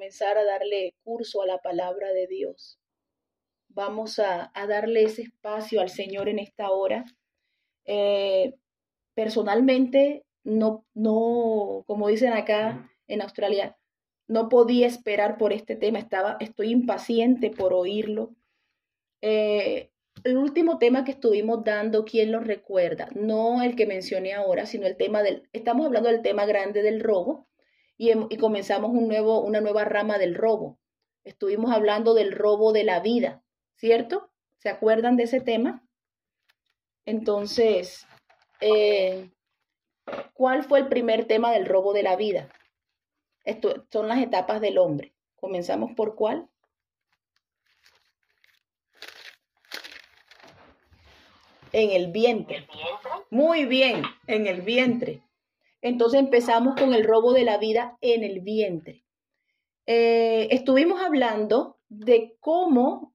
comenzar a darle curso a la palabra de Dios. Vamos a, darle ese espacio al Señor en esta hora. Eh, personalmente, no, no, como dicen acá en Australia, no podía esperar por este tema, estaba, estoy impaciente por oírlo. Eh, el último tema que estuvimos dando, ¿quién lo recuerda? No el que mencioné ahora, sino el tema del, estamos hablando del tema grande del robo y, y comenzamos un nuevo, una nueva rama del robo. Estuvimos hablando del robo de la vida, ¿cierto? ¿Se acuerdan de ese tema? Entonces, eh, ¿cuál fue el primer tema del robo de la vida? Esto son las etapas del hombre. ¿Comenzamos por cuál? En el vientre. Muy bien, en el vientre. Entonces empezamos con el robo de la vida en el vientre. Eh, estuvimos hablando de cómo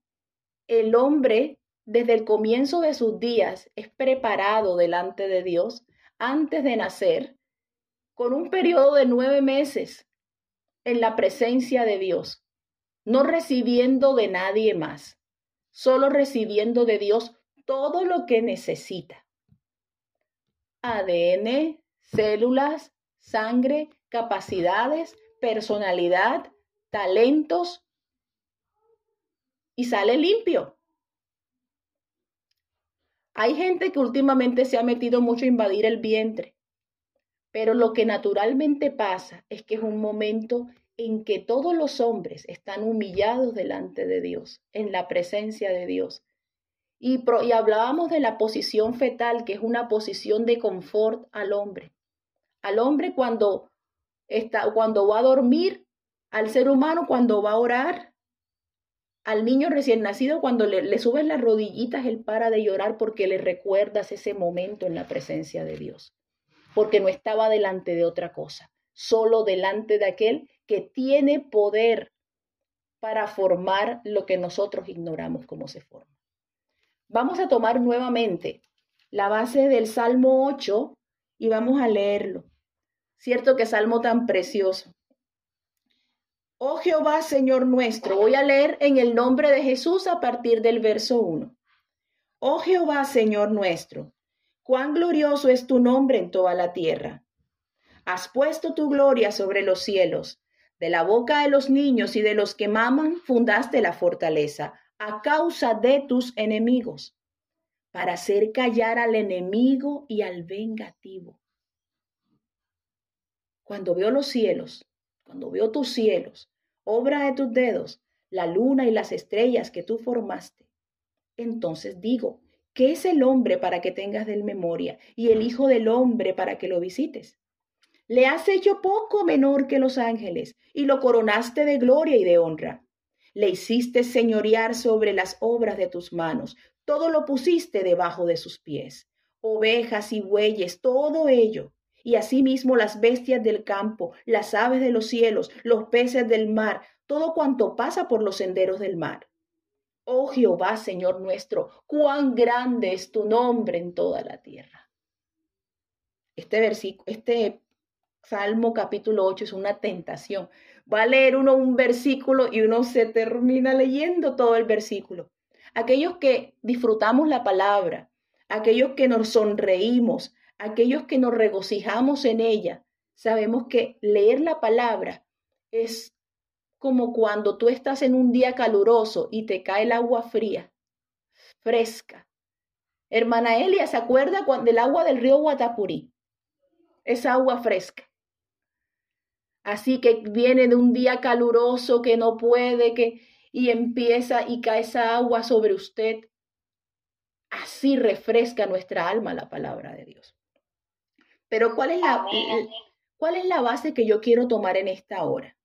el hombre desde el comienzo de sus días es preparado delante de Dios antes de nacer con un periodo de nueve meses en la presencia de Dios, no recibiendo de nadie más, solo recibiendo de Dios todo lo que necesita. ADN, células, sangre, capacidades, personalidad, talentos y sale limpio. Hay gente que últimamente se ha metido mucho a invadir el vientre, pero lo que naturalmente pasa es que es un momento en que todos los hombres están humillados delante de Dios, en la presencia de Dios, y, hablábamos de la posición fetal, que es una posición de confort al hombre. Al hombre cuando, está, cuando va a dormir, al ser humano cuando va a orar, al niño recién nacido cuando le, le subes las rodillitas, él para de llorar porque le recuerdas ese momento en la presencia de Dios, porque no estaba delante de otra cosa, solo delante de aquel que tiene poder para formar lo que nosotros ignoramos cómo se forma. Vamos a tomar nuevamente la base del Salmo 8 y vamos a leerlo. Cierto que salmo tan precioso. Oh Jehová, Señor nuestro, voy a leer en el nombre de Jesús a partir del verso 1. Oh Jehová, Señor nuestro, cuán glorioso es tu nombre en toda la tierra. Has puesto tu gloria sobre los cielos. De la boca de los niños y de los que maman fundaste la fortaleza a causa de tus enemigos, para hacer callar al enemigo y al vengativo. Cuando veo los cielos, cuando veo tus cielos, obra de tus dedos, la luna y las estrellas que tú formaste, entonces digo, ¿qué es el hombre para que tengas de memoria y el Hijo del hombre para que lo visites? Le has hecho poco menor que los ángeles y lo coronaste de gloria y de honra le hiciste señorear sobre las obras de tus manos, todo lo pusiste debajo de sus pies, ovejas y bueyes, todo ello, y asimismo las bestias del campo, las aves de los cielos, los peces del mar, todo cuanto pasa por los senderos del mar. Oh Jehová, Señor nuestro, cuán grande es tu nombre en toda la tierra. Este versículo, este Salmo capítulo 8 es una tentación, va a leer uno un versículo y uno se termina leyendo todo el versículo. Aquellos que disfrutamos la palabra, aquellos que nos sonreímos, aquellos que nos regocijamos en ella, sabemos que leer la palabra es como cuando tú estás en un día caluroso y te cae el agua fría, fresca. Hermana Elia, ¿se acuerda del agua del río Guatapurí? Esa agua fresca. Así que viene de un día caluroso que no puede, que y empieza y cae esa agua sobre usted. Así refresca nuestra alma la palabra de Dios. Pero ¿cuál es la, cuál es la base que yo quiero tomar en esta hora?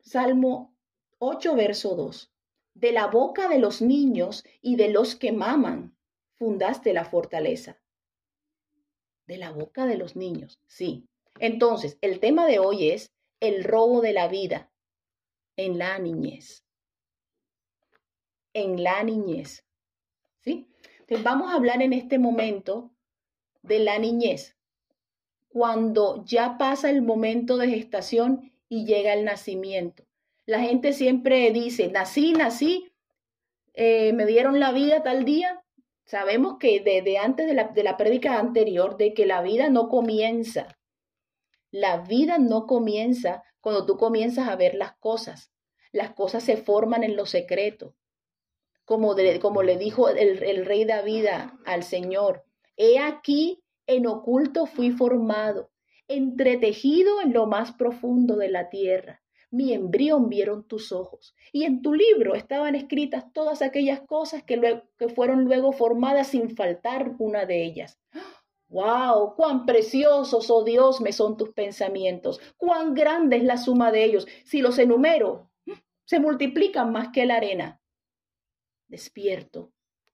Salmo 8, verso 2. De la boca de los niños y de los que maman, fundaste la fortaleza. De la boca de los niños, sí. Entonces, el tema de hoy es el robo de la vida en la niñez. En la niñez. ¿Sí? Entonces, vamos a hablar en este momento de la niñez. Cuando ya pasa el momento de gestación y llega el nacimiento. La gente siempre dice, nací, nací, eh, me dieron la vida tal día. Sabemos que desde antes de la, de la prédica anterior, de que la vida no comienza. La vida no comienza cuando tú comienzas a ver las cosas. Las cosas se forman en lo secreto. Como, como le dijo el, el rey David al Señor, he aquí en oculto fui formado, entretejido en lo más profundo de la tierra. Mi embrión vieron tus ojos, y en tu libro estaban escritas todas aquellas cosas que, que fueron luego formadas sin faltar una de ellas. ¡Wow! ¡Cuán preciosos, oh Dios, me son tus pensamientos! ¡Cuán grande es la suma de ellos! Si los enumero, se multiplican más que la arena. Despierto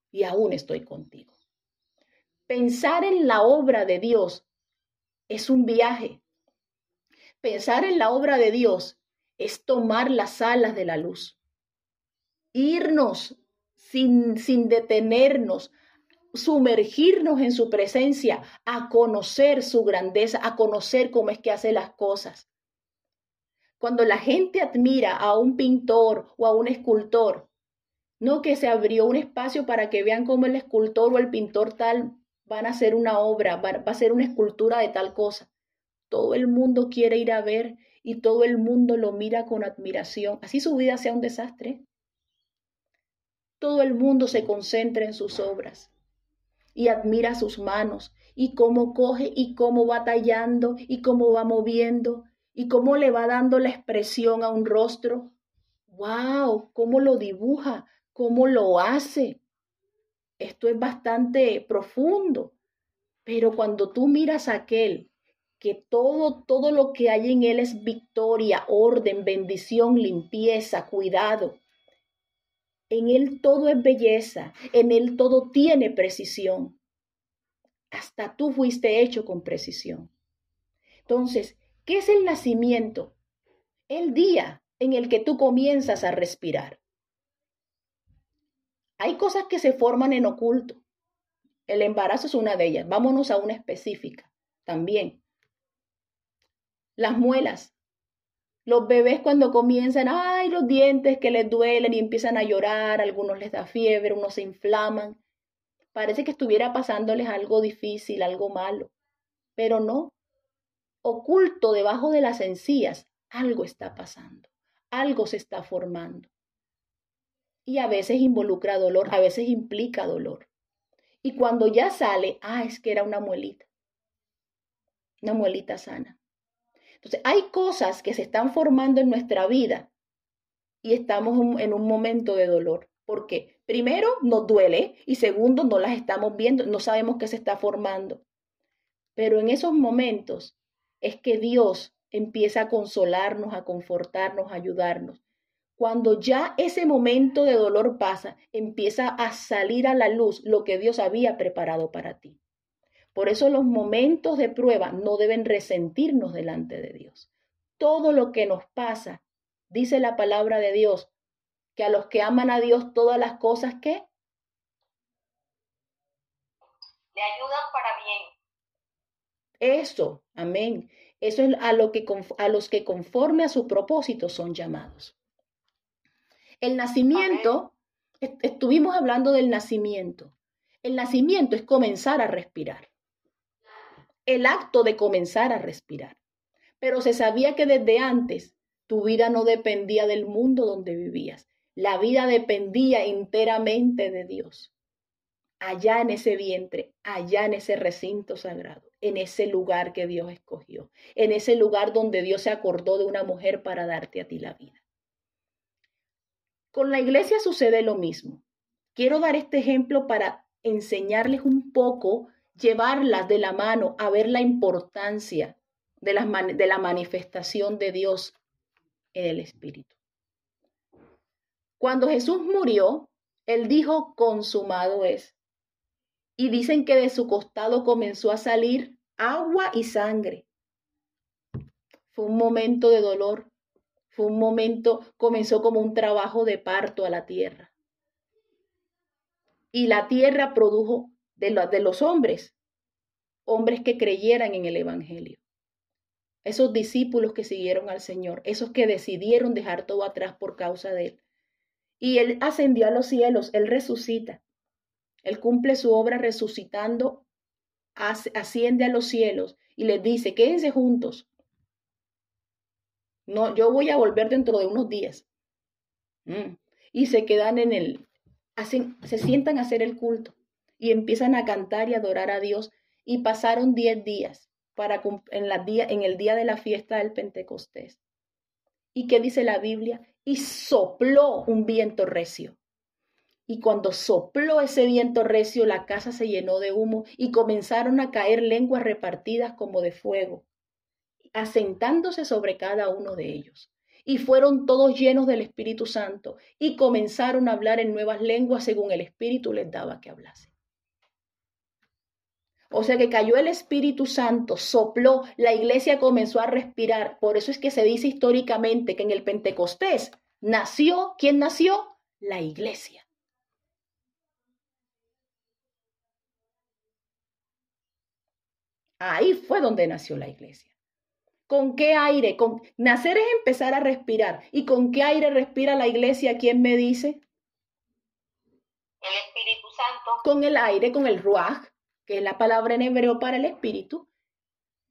y aún estoy contigo. Pensar en la obra de Dios es un viaje. Pensar en la obra de Dios es tomar las alas de la luz. Irnos sin, sin detenernos, sumergirnos en su presencia, a conocer su grandeza, a conocer cómo es que hace las cosas. Cuando la gente admira a un pintor o a un escultor, no que se abrió un espacio para que vean cómo el escultor o el pintor tal van a hacer una obra, va, a ser una escultura de tal cosa. Todo el mundo quiere ir a ver y todo el mundo lo mira con admiración. Así su vida sea un desastre. Todo el mundo se concentra en sus obras y admira sus manos y cómo coge y cómo va tallando y cómo va moviendo y cómo le va dando la expresión a un rostro. ¡Wow! ¿Cómo lo dibuja? ¿Cómo lo hace? Esto es bastante profundo, pero cuando tú miras a aquel que todo, todo lo que hay en él es victoria, orden, bendición, limpieza, cuidado. En él todo es belleza, en él todo tiene precisión. Hasta tú fuiste hecho con precisión. Entonces, ¿qué es el nacimiento? El día en el que tú comienzas a respirar. Hay cosas que se forman en oculto. El embarazo es una de ellas. Vámonos a una específica también. Las muelas. Los bebés cuando comienzan, ay, los dientes que les duelen y empiezan a llorar, algunos les da fiebre, unos se inflaman. Parece que estuviera pasándoles algo difícil, algo malo. Pero no. Oculto debajo de las encías, algo está pasando, algo se está formando y a veces involucra dolor, a veces implica dolor. Y cuando ya sale, ah, es que era una muelita, una muelita sana. Entonces, hay cosas que se están formando en nuestra vida y estamos en un momento de dolor. porque Primero, nos duele y segundo, no las estamos viendo, no sabemos qué se está formando. Pero en esos momentos es que Dios empieza a consolarnos, a confortarnos, a ayudarnos. Cuando ya ese momento de dolor pasa, empieza a salir a la luz lo que Dios había preparado para ti. Por eso los momentos de prueba no deben resentirnos delante de Dios. Todo lo que nos pasa, dice la palabra de Dios, que a los que aman a Dios todas las cosas que le ayudan para bien. Eso, amén. Eso es a, lo que, a los que conforme a su propósito son llamados. El nacimiento, estuvimos hablando del nacimiento. El nacimiento es comenzar a respirar. El acto de comenzar a respirar. Pero se sabía que desde antes tu vida no dependía del mundo donde vivías. La vida dependía enteramente de Dios. Allá en ese vientre, allá en ese recinto sagrado, en ese lugar que Dios escogió, en ese lugar donde Dios se acordó de una mujer para darte a ti la vida. Con la iglesia sucede lo mismo. Quiero dar este ejemplo para enseñarles un poco, llevarlas de la mano a ver la importancia de la, manifestación de Dios en el Espíritu. Cuando Jesús murió, Él dijo, consumado es. Y dicen que de su costado comenzó a salir agua y sangre. Fue un momento de dolor, fue un momento, comenzó como un trabajo de parto a la tierra. Y la tierra produjo de, los hombres, hombres que creyeran en el Evangelio. esos discípulos que siguieron al Señor, esos que decidieron dejar todo atrás por causa de Él. Y Él ascendió a los cielos, Él resucita, Él cumple su obra resucitando, asciende a los cielos y les dice, quédense juntos. No, yo voy a volver dentro de unos días. Mm. Y se quedan en el, hacen, se sientan a hacer el culto y empiezan a cantar y adorar a Dios. Y pasaron diez días para en, la día, en el día de la fiesta del Pentecostés. ¿Y qué dice la Biblia? Y sopló un viento recio. Y cuando sopló ese viento recio, la casa se llenó de humo y comenzaron a caer lenguas repartidas como de fuego, asentándose sobre cada uno de ellos. Y fueron todos llenos del Espíritu Santo y comenzaron a hablar en nuevas lenguas según el Espíritu les daba que hablasen. O sea que cayó el Espíritu Santo, sopló, la iglesia comenzó a respirar. Por eso es que se dice históricamente que en el Pentecostés nació, ¿quién nació? La iglesia. Ahí fue donde nació la iglesia. ¿Con qué aire? Con... Nacer es empezar a respirar. ¿Y con qué aire respira la iglesia? ¿Quién me dice? El Espíritu Santo. Con el aire, con el ruaj que es la palabra en hebreo para el espíritu,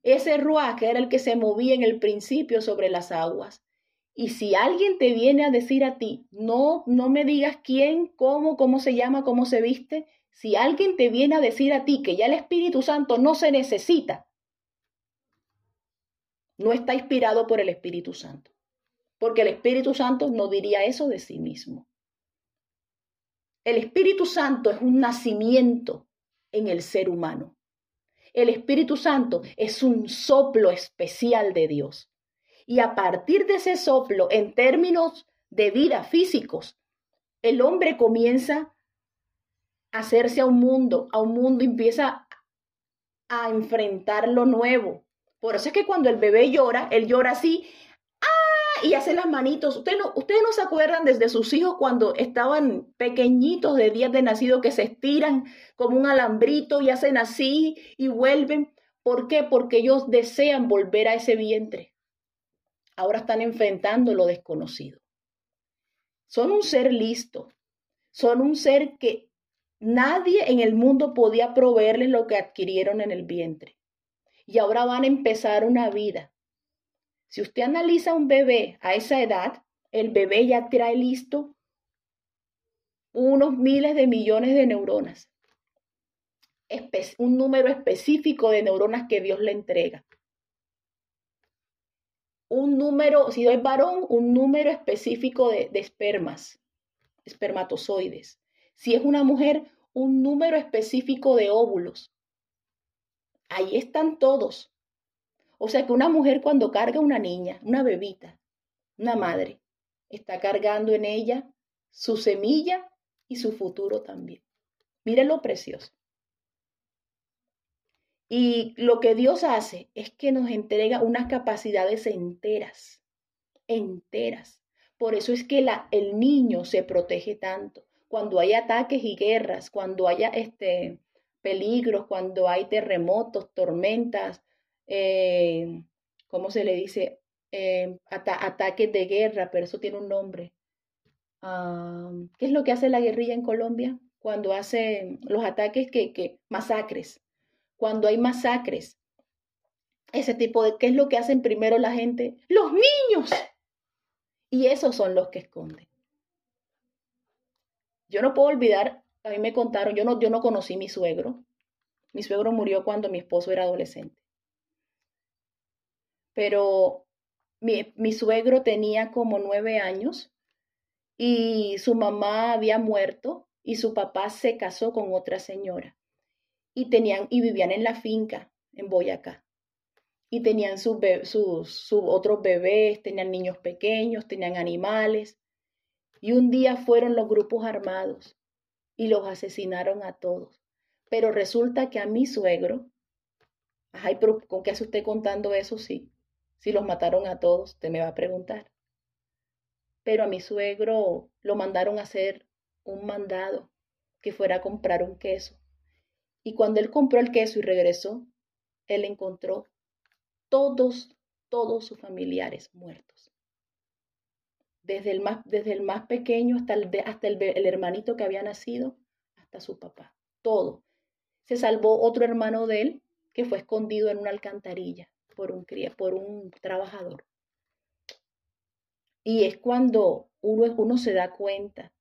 ese ruach era el que se movía en el principio sobre las aguas. Y si alguien te viene a decir a ti, no, no me digas quién, cómo, cómo se llama, cómo se viste, si alguien te viene a decir a ti que ya el Espíritu Santo no se necesita, no está inspirado por el Espíritu Santo. Porque el Espíritu Santo no diría eso de sí mismo. El Espíritu Santo es un nacimiento en el ser humano. El Espíritu Santo es un soplo especial de Dios. Y a partir de ese soplo, en términos de vida físicos, el hombre comienza a hacerse a un mundo, a un mundo empieza a enfrentar lo nuevo. Por eso es que cuando el bebé llora, él llora así y hace las manitos. Ustedes no, ustedes no se acuerdan desde sus hijos cuando estaban pequeñitos de días de nacido que se estiran como un alambrito y hacen así y vuelven. ¿Por qué? Porque ellos desean volver a ese vientre. Ahora están enfrentando lo desconocido. Son un ser listo. Son un ser que nadie en el mundo podía proveerles lo que adquirieron en el vientre. Y ahora van a empezar una vida si usted analiza un bebé a esa edad, el bebé ya trae listo unos miles de millones de neuronas. un número específico de neuronas que Dios le entrega. Un número, si es varón, un número específico de, de espermas, espermatozoides. Si es una mujer, un número específico de óvulos. Ahí están todos. O sea que una mujer cuando carga una niña, una bebita, una madre, está cargando en ella su semilla y su futuro también. Mire lo precioso. Y lo que Dios hace es que nos entrega unas capacidades enteras, enteras. Por eso es que la, el niño se protege tanto. Cuando hay ataques y guerras, cuando haya este, peligros, cuando hay terremotos, tormentas, eh, ¿cómo se le dice? Eh, ataques de guerra, pero eso tiene un nombre. ¿Qué es lo que hace la guerrilla en Colombia? Cuando hace los ataques que, que, masacres, cuando hay masacres, ese tipo de, ¿qué es lo que hacen primero la gente? Los niños. Y esos son los que esconden. Yo no puedo olvidar, a mí me contaron, yo no, yo no conocí mi suegro. Mi suegro murió cuando mi esposo era adolescente. Pero mi, suegro tenía como nueve años y su mamá había muerto y su papá se casó con otra señora. Y tenían y vivían en la finca en Boyacá. Y tenían sus, sus, otros bebés, tenían niños pequeños, tenían animales. Y un día fueron los grupos armados y los asesinaron a todos. Pero resulta que a mi suegro, ay, pero ¿con qué hace usted contando eso? Sí. Si los mataron a todos, te me va a preguntar. Pero a mi suegro lo mandaron a hacer un mandado que fuera a comprar un queso. Y cuando él compró el queso y regresó, él encontró todos todos sus familiares muertos. Desde el más, desde el más pequeño hasta, el, hasta el, el hermanito que había nacido, hasta su papá. Todo. Se salvó otro hermano de él que fue escondido en una alcantarilla por un, por un trabajador. Y es cuando uno, uno se da cuenta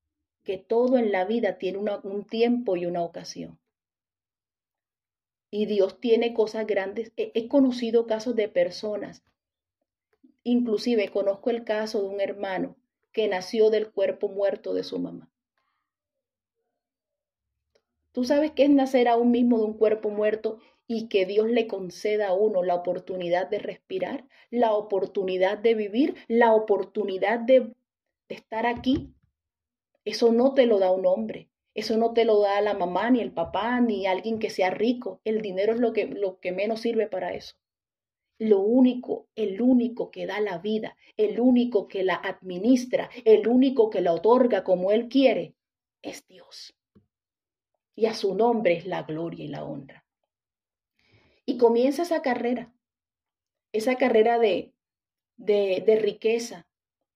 que todo en la vida tiene un tiempo y una ocasión. Y Dios tiene cosas grandes. He, conocido casos de personas, inclusive conozco el caso de un hermano que nació del cuerpo muerto de su mamá. ¿Tú sabes qué es nacer aún mismo de un cuerpo muerto y que Dios le conceda a uno la oportunidad de respirar, la oportunidad de vivir, la oportunidad de, estar aquí. Eso no te lo da un hombre, eso no te lo da la mamá, ni el papá, ni alguien que sea rico. El dinero es lo que, lo que menos sirve para eso. Lo único, el único que da la vida, el único que la administra, el único que la otorga como Él quiere, es Dios. Y a su nombre es la gloria y la honra. Y comienza esa carrera, esa carrera de, de, de riqueza.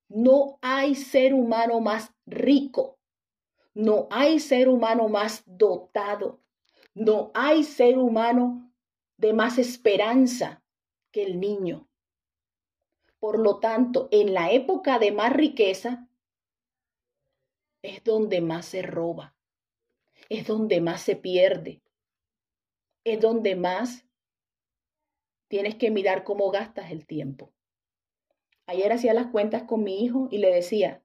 No hay ser humano más rico, no hay ser humano más dotado, no hay ser humano de más esperanza que el niño. Por lo tanto, en la época de más riqueza es donde más se roba, es donde más se pierde, es donde más tienes que mirar cómo gastas el tiempo. Ayer hacía las cuentas con mi hijo y le decía,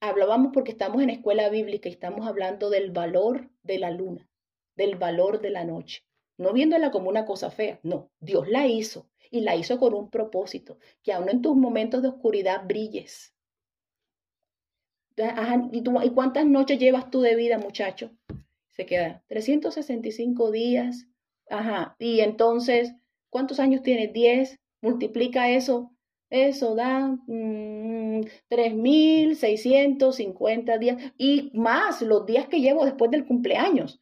hablábamos porque estamos en escuela bíblica y estamos hablando del valor de la luna, del valor de la noche, no viéndola como una cosa fea, no, Dios la hizo y la hizo con un propósito, que aún en tus momentos de oscuridad brilles. ¿y, ¿Y cuántas noches llevas tú de vida, muchacho? Se queda 365 días Ajá, y entonces, ¿cuántos años tienes? 10, multiplica eso, eso da mmm, 3.650 días y más los días que llevo después del cumpleaños.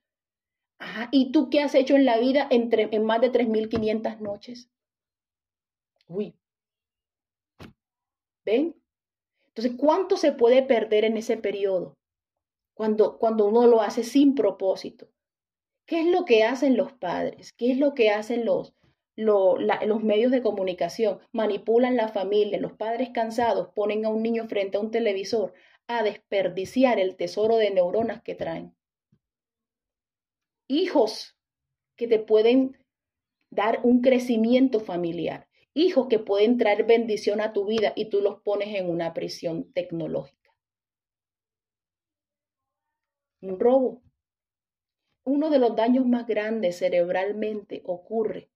Ajá, ¿y tú qué has hecho en la vida en, en más de 3.500 noches? Uy. ¿Ven? Entonces, ¿cuánto se puede perder en ese periodo? Cuando, cuando uno lo hace sin propósito. ¿Qué es lo que hacen los padres? ¿Qué es lo que hacen los, los medios de comunicación? Manipulan la familia. Los padres cansados ponen a un niño frente a un televisor a desperdiciar el tesoro de neuronas que traen. Hijos que te pueden dar un crecimiento familiar. Hijos que pueden traer bendición a tu vida y tú los pones en una prisión tecnológica. Un robo uno de los daños más grandes cerebralmente ocurre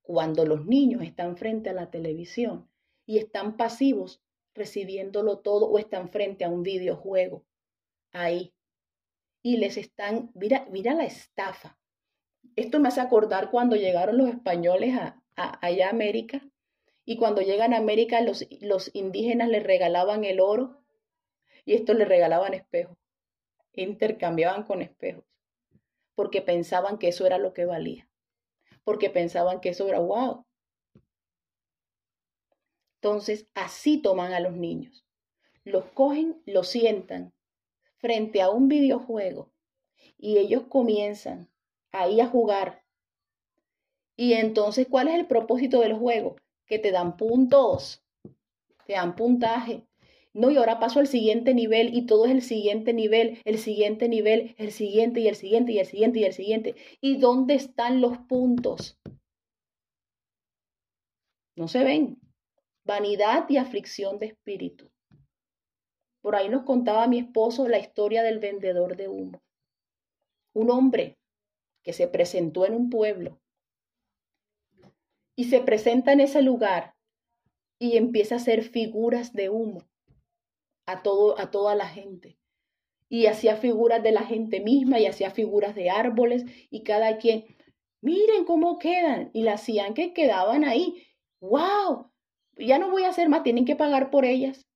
cuando los niños están frente a la televisión y están pasivos recibiéndolo todo o están frente a un videojuego ahí y les están, mira, mira la estafa. Esto me hace acordar cuando llegaron los españoles a, allá a América y cuando llegan a América los, los indígenas les regalaban el oro y estos les regalaban espejos, intercambiaban con espejos porque pensaban que eso era lo que valía, porque pensaban que eso era wow. Entonces, así toman a los niños. Los cogen, los sientan frente a un videojuego y ellos comienzan ahí a jugar. Y entonces, ¿cuál es el propósito del juego? Que te dan puntos, te dan puntaje. No, y ahora paso al siguiente nivel y todo es el siguiente nivel, el siguiente nivel, el siguiente y el siguiente y el siguiente y el siguiente. ¿Y dónde están los puntos? No se ven. Vanidad y aflicción de espíritu. Por ahí nos contaba mi esposo la historia del vendedor de humo. Un hombre que se presentó en un pueblo y se presenta en ese lugar y empieza a hacer figuras de humo a, todo, a toda la gente. Y hacía figuras de la gente misma y hacía figuras de árboles y cada quien, miren cómo quedan. Y las hacían que quedaban ahí. ¡Wow! Ya no voy a hacer más, tienen que pagar por ellas.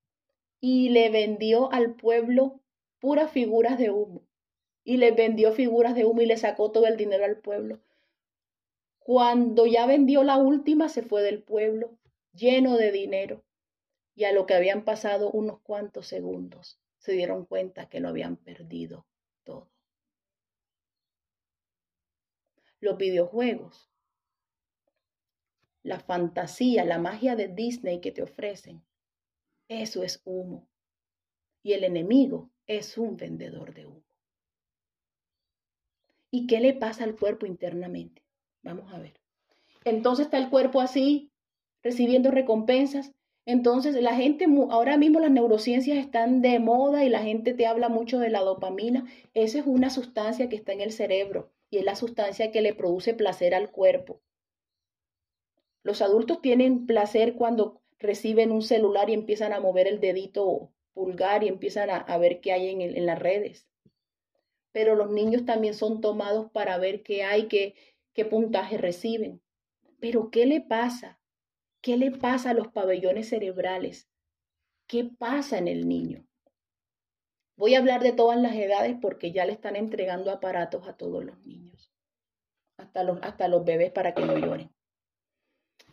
Y le vendió al pueblo puras figuras de humo. Y le vendió figuras de humo y le sacó todo el dinero al pueblo. Cuando ya vendió la última, se fue del pueblo lleno de dinero. Y a lo que habían pasado unos cuantos segundos, se dieron cuenta que lo habían perdido todo. Los videojuegos, la fantasía, la magia de Disney que te ofrecen, eso es humo. Y el enemigo es un vendedor de humo. ¿Y qué le pasa al cuerpo internamente? Vamos a ver. Entonces está el cuerpo así, recibiendo recompensas. Entonces la gente, ahora mismo las neurociencias están de moda y la gente te habla mucho de la dopamina. Esa es una sustancia que está en el cerebro y es la sustancia que le produce placer al cuerpo. Los adultos tienen placer cuando reciben un celular y empiezan a mover el dedito pulgar y empiezan a, ver qué hay en, en las redes. Pero los niños también son tomados para ver qué hay, qué, qué puntaje reciben. Pero ¿qué le pasa? ¿Qué le pasa a los pabellones cerebrales? ¿Qué pasa en el niño? Voy a hablar de todas las edades porque ya le están entregando aparatos a todos los niños, hasta los, hasta los bebés para que no lloren.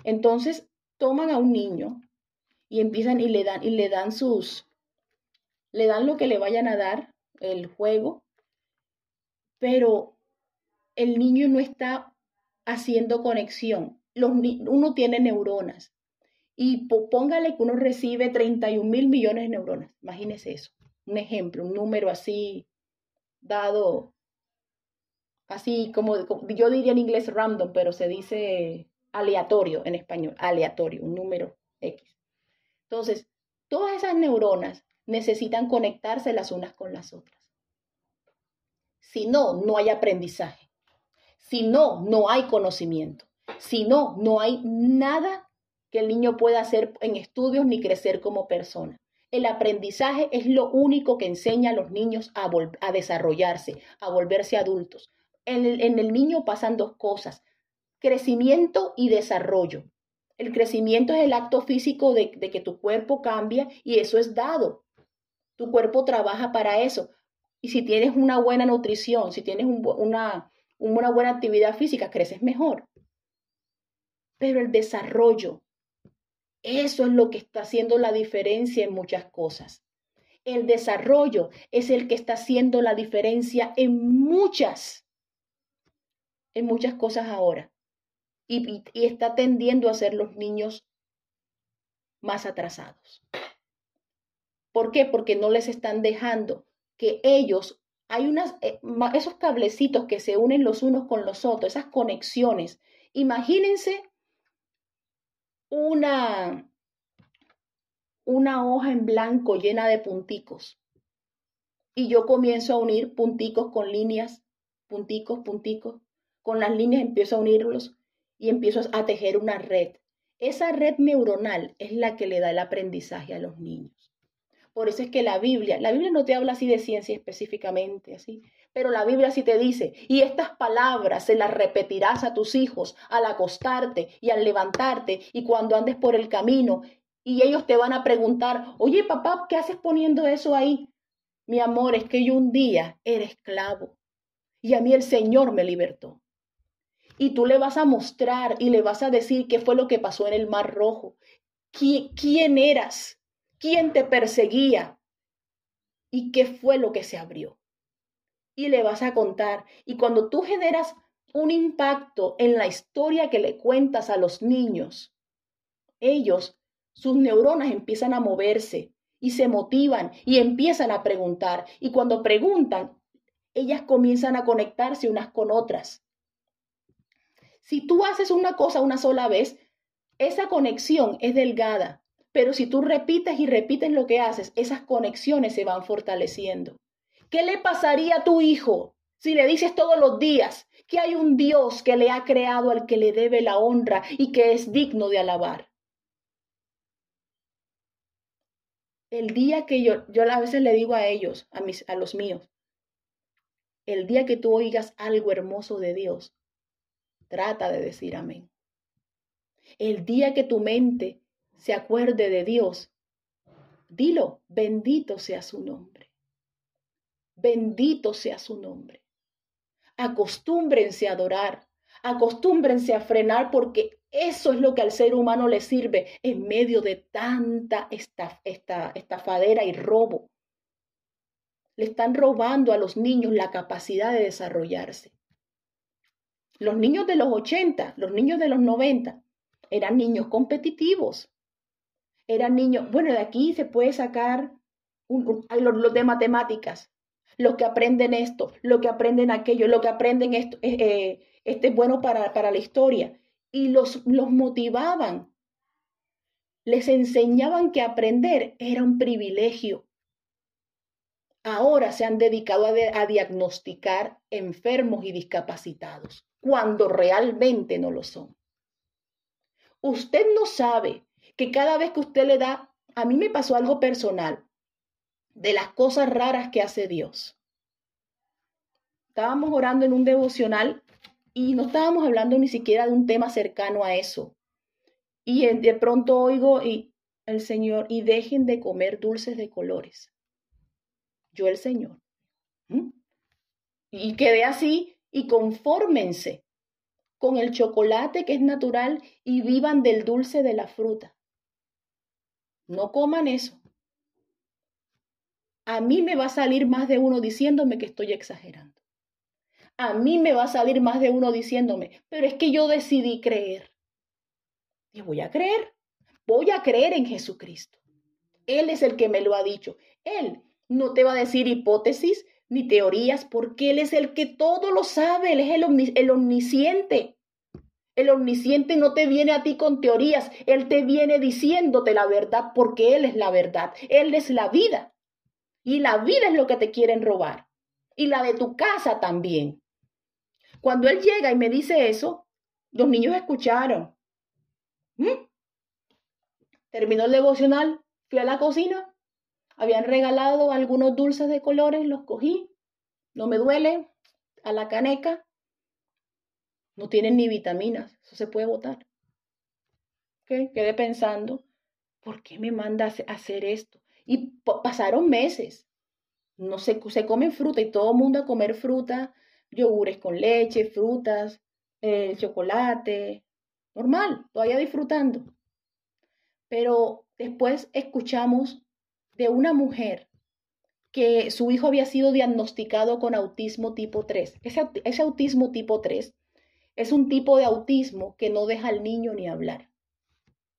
Entonces, toman a un niño y empiezan y le dan y le dan sus le dan lo que le vayan a dar, el juego, pero el niño no está haciendo conexión. Los, uno tiene neuronas y póngale que uno recibe 31 mil millones de neuronas. Imagínese eso. Un ejemplo, un número así dado, así como, yo diría en inglés random, pero se dice aleatorio en español, aleatorio, un número X. Entonces, todas esas neuronas necesitan conectarse las unas con las otras. Si no, no hay aprendizaje. Si no, no hay conocimiento. Si no, no hay nada que el niño pueda hacer en estudios ni crecer como persona. El aprendizaje es lo único que enseña a los niños a, a desarrollarse, a volverse adultos. En el, en el, niño pasan dos cosas, crecimiento y desarrollo. El crecimiento es el acto físico de, que tu cuerpo cambia y eso es dado. Tu cuerpo trabaja para eso. Y si tienes una buena nutrición, si tienes una, una buena actividad física, creces mejor. Pero el desarrollo, eso es lo que está haciendo la diferencia en muchas cosas. El desarrollo es el que está haciendo la diferencia en muchas, en muchas cosas ahora. Y, está tendiendo a ser los niños más atrasados. ¿Por qué? Porque no les están dejando que ellos, hay unas, eh, esos cablecitos que se unen los unos con los otros, esas conexiones. Imagínense una, una hoja en blanco llena de punticos. Y yo comienzo a unir punticos con líneas, punticos, punticos. Con las líneas empiezo a unirlos y empiezo a tejer una red. Esa red neuronal es la que le da el aprendizaje a los niños. Por eso es que la Biblia, la Biblia no te habla así de ciencia específicamente, así, pero la Biblia sí te dice, y estas palabras se las repetirás a tus hijos al acostarte y al levantarte y cuando andes por el camino, y ellos te van a preguntar, oye papá, ¿qué haces poniendo eso ahí? Mi amor, es que yo un día era esclavo y a mí el Señor me libertó. Y tú le vas a mostrar y le vas a decir qué fue lo que pasó en el Mar Rojo, quién eras, quién te perseguía y qué fue lo que se abrió. Y le vas a contar. Y cuando tú generas un impacto en la historia que le cuentas a los niños, ellos, sus neuronas empiezan a moverse y se motivan y empiezan a preguntar. Y cuando preguntan, ellas comienzan a conectarse unas con otras. Si tú haces una cosa una sola vez, esa conexión es delgada, pero si tú repites y repites lo que haces, esas conexiones se van fortaleciendo. ¿Qué le pasaría a tu hijo si le dices todos los días que hay un Dios que le ha creado al que le debe la honra y que es digno de alabar? El día que yo, yo a veces le digo a ellos, a, mis, a los míos, el día que tú oigas algo hermoso de Dios, trata de decir amén. El día que tu mente se acuerde de Dios, dilo, bendito sea su nombre. Bendito sea su nombre. Acostúmbrense a adorar, Acostúmbrense a frenar porque eso es lo que al ser humano le sirve en medio de tanta estafadera y robo. Le están robando a los niños la capacidad de desarrollarse. Los niños de los 80, los niños de los 90, eran niños competitivos. Eran niños, bueno, de aquí se puede sacar los, de matemáticas, los que aprenden esto, los que aprenden aquello, los que aprenden esto, eh, eh, este es bueno para, para la historia. Y los, los motivaban, les enseñaban que aprender era un privilegio. Ahora se han dedicado a diagnosticar enfermos y discapacitados, cuando realmente no lo son. Usted no sabe que cada vez que usted le da, a mí me pasó algo personal, de las cosas raras que hace Dios. Estábamos orando en un devocional y no estábamos hablando ni siquiera de un tema cercano a eso. Y de pronto oigo y el Señor, y dejen de comer dulces de colores. Yo el Señor. Y quedé así y confórmense con el chocolate que es natural y vivan del dulce de la fruta. No coman eso. A mí me va a salir más de uno diciéndome que estoy exagerando. A mí me va a salir más de uno diciéndome, pero es que yo decidí creer. Y voy a creer. Voy a creer en Jesucristo. Él es el que me lo ha dicho. Él no te va a decir hipótesis, ni teorías, porque Él es el que todo lo sabe, Él es el, omnisciente. El omnisciente no te viene a ti con teorías, Él te viene diciéndote la verdad porque Él es la verdad, Él es la vida. Y la vida es lo que te quieren robar. Y la de tu casa también. Cuando Él llega y me dice eso, los niños escucharon. ¿Mm? Terminó el devocional, fui a la cocina, habían regalado algunos dulces de colores, los cogí, no me duele, a la caneca. No tienen ni vitaminas, eso se puede botar. Quedé pensando, ¿por qué me manda a hacer esto? Y pasaron meses. No se, se comen fruta y todo el mundo a comer fruta, yogures con leche, frutas, el chocolate, normal, todavía disfrutando. Pero después escuchamos de una mujer que su hijo había sido diagnosticado con autismo tipo 3. Ese, ese, autismo tipo 3 es un tipo de autismo que no deja al niño ni hablar.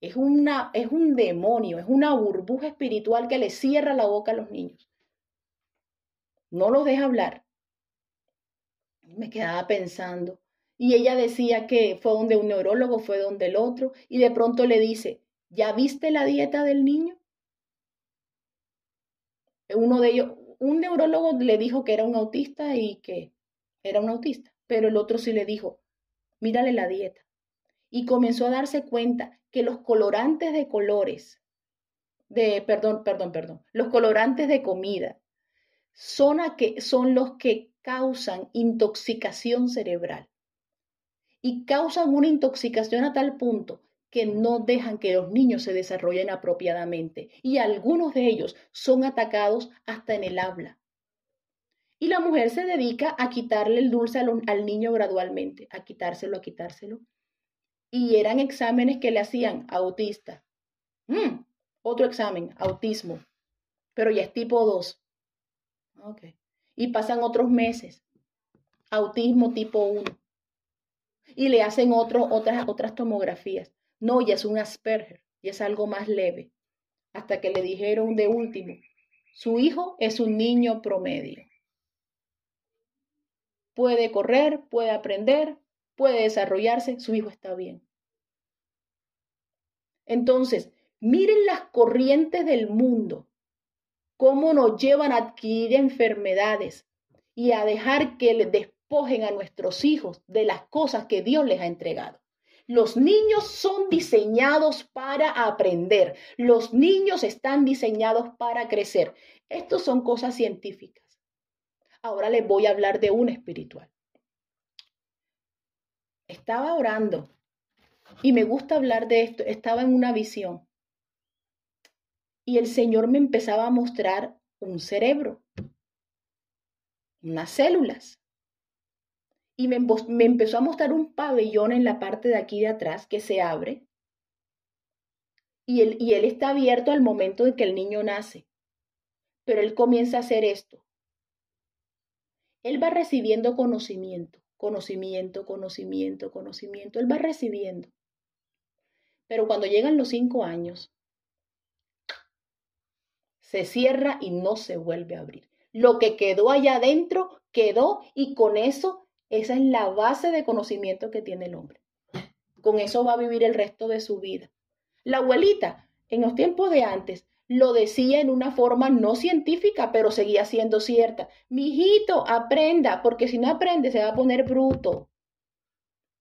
Es, una, es un demonio, es una burbuja espiritual que le cierra la boca a los niños. No los deja hablar. Me quedaba pensando. Y ella decía que fue donde un neurólogo, fue donde el otro, y de pronto le dice, ¿ya viste la dieta del niño? Uno de ellos, un neurólogo le dijo que era un autista y que era un autista, pero el otro sí le dijo, mírale la dieta. Y comenzó a darse cuenta que los colorantes de colores, de, perdón, perdón, perdón, los colorantes de comida son, a que, son los que causan intoxicación cerebral. Y causan una intoxicación a tal punto que no dejan que los niños se desarrollen apropiadamente y algunos de ellos son atacados hasta en el habla. Y la mujer se dedica a quitarle el dulce al, niño gradualmente, a quitárselo, a quitárselo. Y eran exámenes que le hacían autista. Mm, otro examen, autismo, pero ya es tipo 2. Okay. Y pasan otros meses, autismo tipo 1. Y le hacen otras, otras tomografías. No, ya es un Asperger, ya es algo más leve. Hasta que le dijeron de último, su hijo es un niño promedio. Puede correr, puede aprender, puede desarrollarse, su hijo está bien. Entonces, miren las corrientes del mundo, cómo nos llevan a adquirir enfermedades y a dejar que despojen a nuestros hijos de las cosas que Dios les ha entregado. Los niños son diseñados para aprender. Los niños están diseñados para crecer. Estos son cosas científicas. Ahora les voy a hablar de un espiritual. Estaba orando y me gusta hablar de esto. Estaba en una visión y el Señor me empezaba a mostrar un cerebro, unas células. Y me, me empezó a mostrar un pabellón en la parte de aquí de atrás que se abre y él, y él está abierto al momento en que el niño nace. Pero él comienza a hacer esto. Él va recibiendo conocimiento, conocimiento, conocimiento, conocimiento. Él va recibiendo. Pero cuando llegan los cinco años, se cierra y no se vuelve a abrir. Lo que quedó allá adentro quedó y con eso, esa es la base de conocimiento que tiene el hombre. Con eso va a vivir el resto de su vida. La abuelita, en los tiempos de antes, lo decía en una forma no científica, pero seguía siendo cierta. Mijito, aprenda, porque si no aprende se va a poner bruto.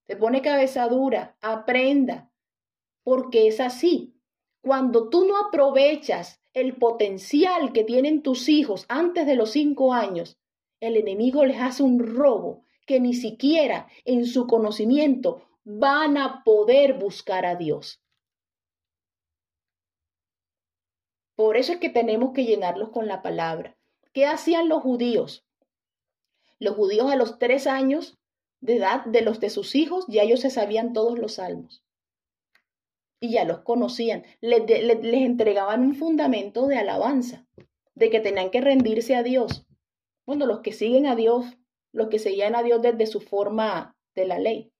Se pone cabeza dura, aprenda, porque es así. Cuando tú no aprovechas el potencial que tienen tus hijos antes de los cinco años, el enemigo les hace un robo que ni siquiera en su conocimiento van a poder buscar a Dios. Por eso es que tenemos que llenarlos con la palabra. ¿Qué hacían los judíos? Los judíos a los tres años de edad de los de sus hijos, ya ellos se sabían todos los salmos. Y ya los conocían. Les, les entregaban un fundamento de alabanza, de que tenían que rendirse a Dios. Bueno, los que siguen a Dios, los que seguían a Dios desde su forma de la ley.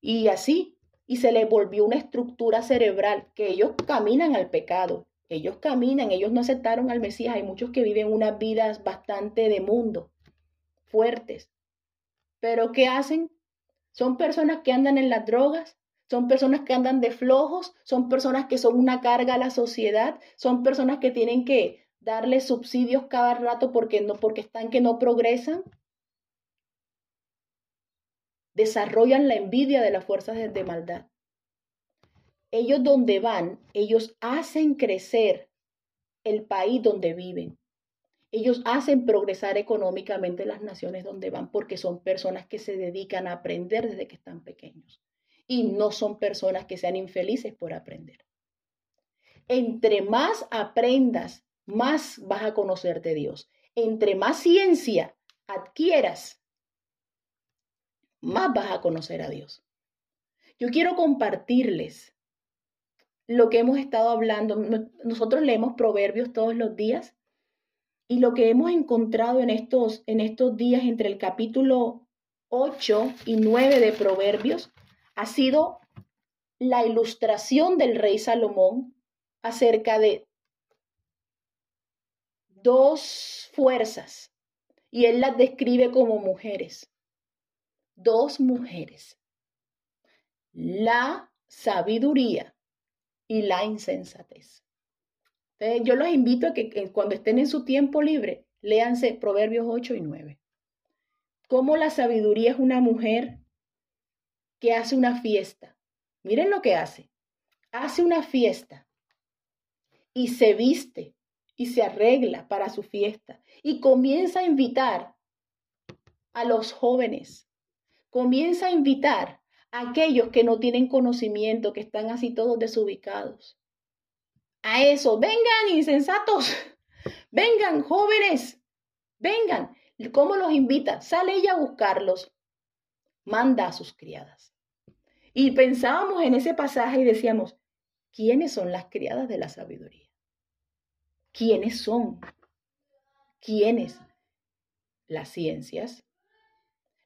Y así y se les volvió una estructura cerebral, que ellos caminan al pecado, ellos caminan, ellos no aceptaron al Mesías, hay muchos que viven unas vidas bastante de mundo, fuertes, pero ¿qué hacen? Son personas que andan en las drogas, son personas que andan de flojos, son personas que son una carga a la sociedad, son personas que tienen que darle subsidios cada rato porque no porque están que no progresan desarrollan la envidia de las fuerzas de, maldad. Ellos donde van, ellos hacen crecer el país donde viven. Ellos hacen progresar económicamente las naciones donde van porque son personas que se dedican a aprender desde que están pequeños y no son personas que sean infelices por aprender. Entre más aprendas, más vas a conocer de Dios. Entre más ciencia adquieras, más vas a conocer a Dios. Yo quiero compartirles lo que hemos estado hablando. Nosotros leemos proverbios todos los días y lo que hemos encontrado en estos, en estos días entre el capítulo 8 y 9 de proverbios ha sido la ilustración del rey Salomón acerca de dos fuerzas y él las describe como mujeres dos mujeres, la sabiduría y la insensatez. yo los invito a que, cuando estén en su tiempo libre, léanse Proverbios 8 y 9. Cómo la sabiduría es una mujer que hace una fiesta. Miren lo que hace. Hace una fiesta y se viste y se arregla para su fiesta y comienza a invitar a los jóvenes, comienza a invitar a aquellos que no tienen conocimiento, que están así todos desubicados. A eso, vengan insensatos, vengan jóvenes, vengan. ¿Cómo los invita? Sale ella a buscarlos, manda a sus criadas. Y pensábamos en ese pasaje y decíamos, ¿quiénes son las criadas de la sabiduría? ¿Quiénes son? ¿Quiénes? Las ciencias,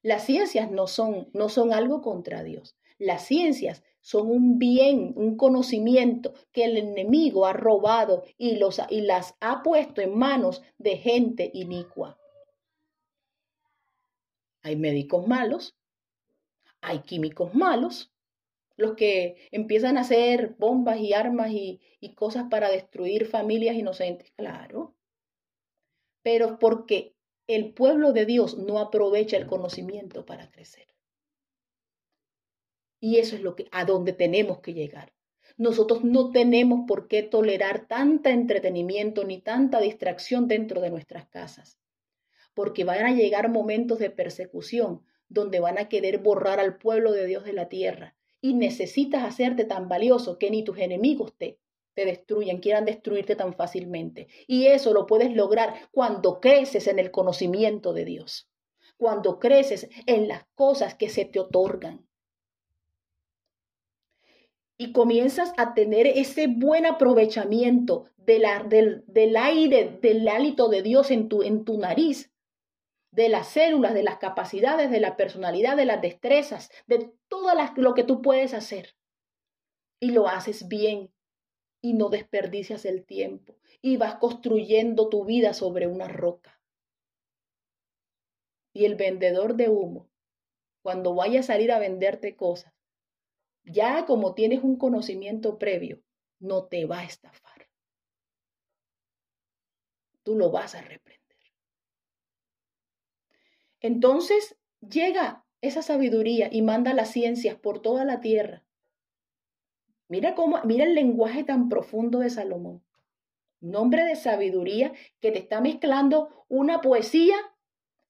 las ciencias no son, no son algo contra Dios. Las ciencias son un bien, un conocimiento que el enemigo ha robado y, los, y las ha puesto en manos de gente inicua. Hay médicos malos, hay químicos malos, los que empiezan a hacer bombas y armas y, y cosas para destruir familias inocentes, claro. Pero porque el pueblo de Dios no aprovecha el conocimiento para crecer. Y eso es lo que a donde tenemos que llegar. Nosotros no tenemos por qué tolerar tanta entretenimiento ni tanta distracción dentro de nuestras casas, porque van a llegar momentos de persecución donde van a querer borrar al pueblo de Dios de la tierra y necesitas hacerte tan valioso que ni tus enemigos te te destruyan, quieran destruirte tan fácilmente. Y eso lo puedes lograr cuando creces en el conocimiento de Dios. cuando creces en las cosas que se te otorgan. Y comienzas a tener ese buen aprovechamiento de la, del, del, aire, del hálito de Dios en tu, en tu nariz, de las células, de las capacidades, de la personalidad, de las destrezas, de todo lo que tú puedes hacer. Y lo haces bien y no desperdicias el tiempo y vas construyendo tu vida sobre una roca. Y el vendedor de humo, cuando vaya a salir a venderte cosas, ya como tienes un conocimiento previo, no te va a estafar. Tú lo vas a reprender. Entonces llega esa sabiduría y manda las ciencias por toda la tierra. Mira cómo, mira el lenguaje tan profundo de Salomón. Nombre de sabiduría que te está mezclando una poesía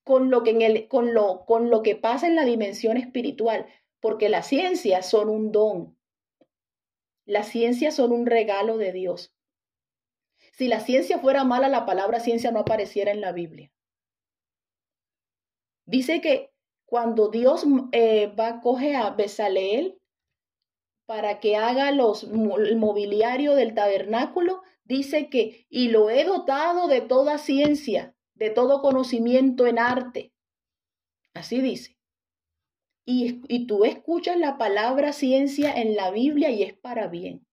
con lo que, en el, con lo, con lo que pasa en la dimensión espiritual, porque las ciencias son un don. Las ciencias son un regalo de Dios. Si la ciencia fuera mala, la palabra ciencia no apareciera en la Biblia. Dice que cuando Dios eh, va a coger a Besaleel para que haga los, el mobiliario del tabernáculo, dice que, y lo he dotado de toda ciencia, de todo conocimiento en arte. Así dice. Y, y tú escuchas la palabra ciencia en la Biblia y es para bien.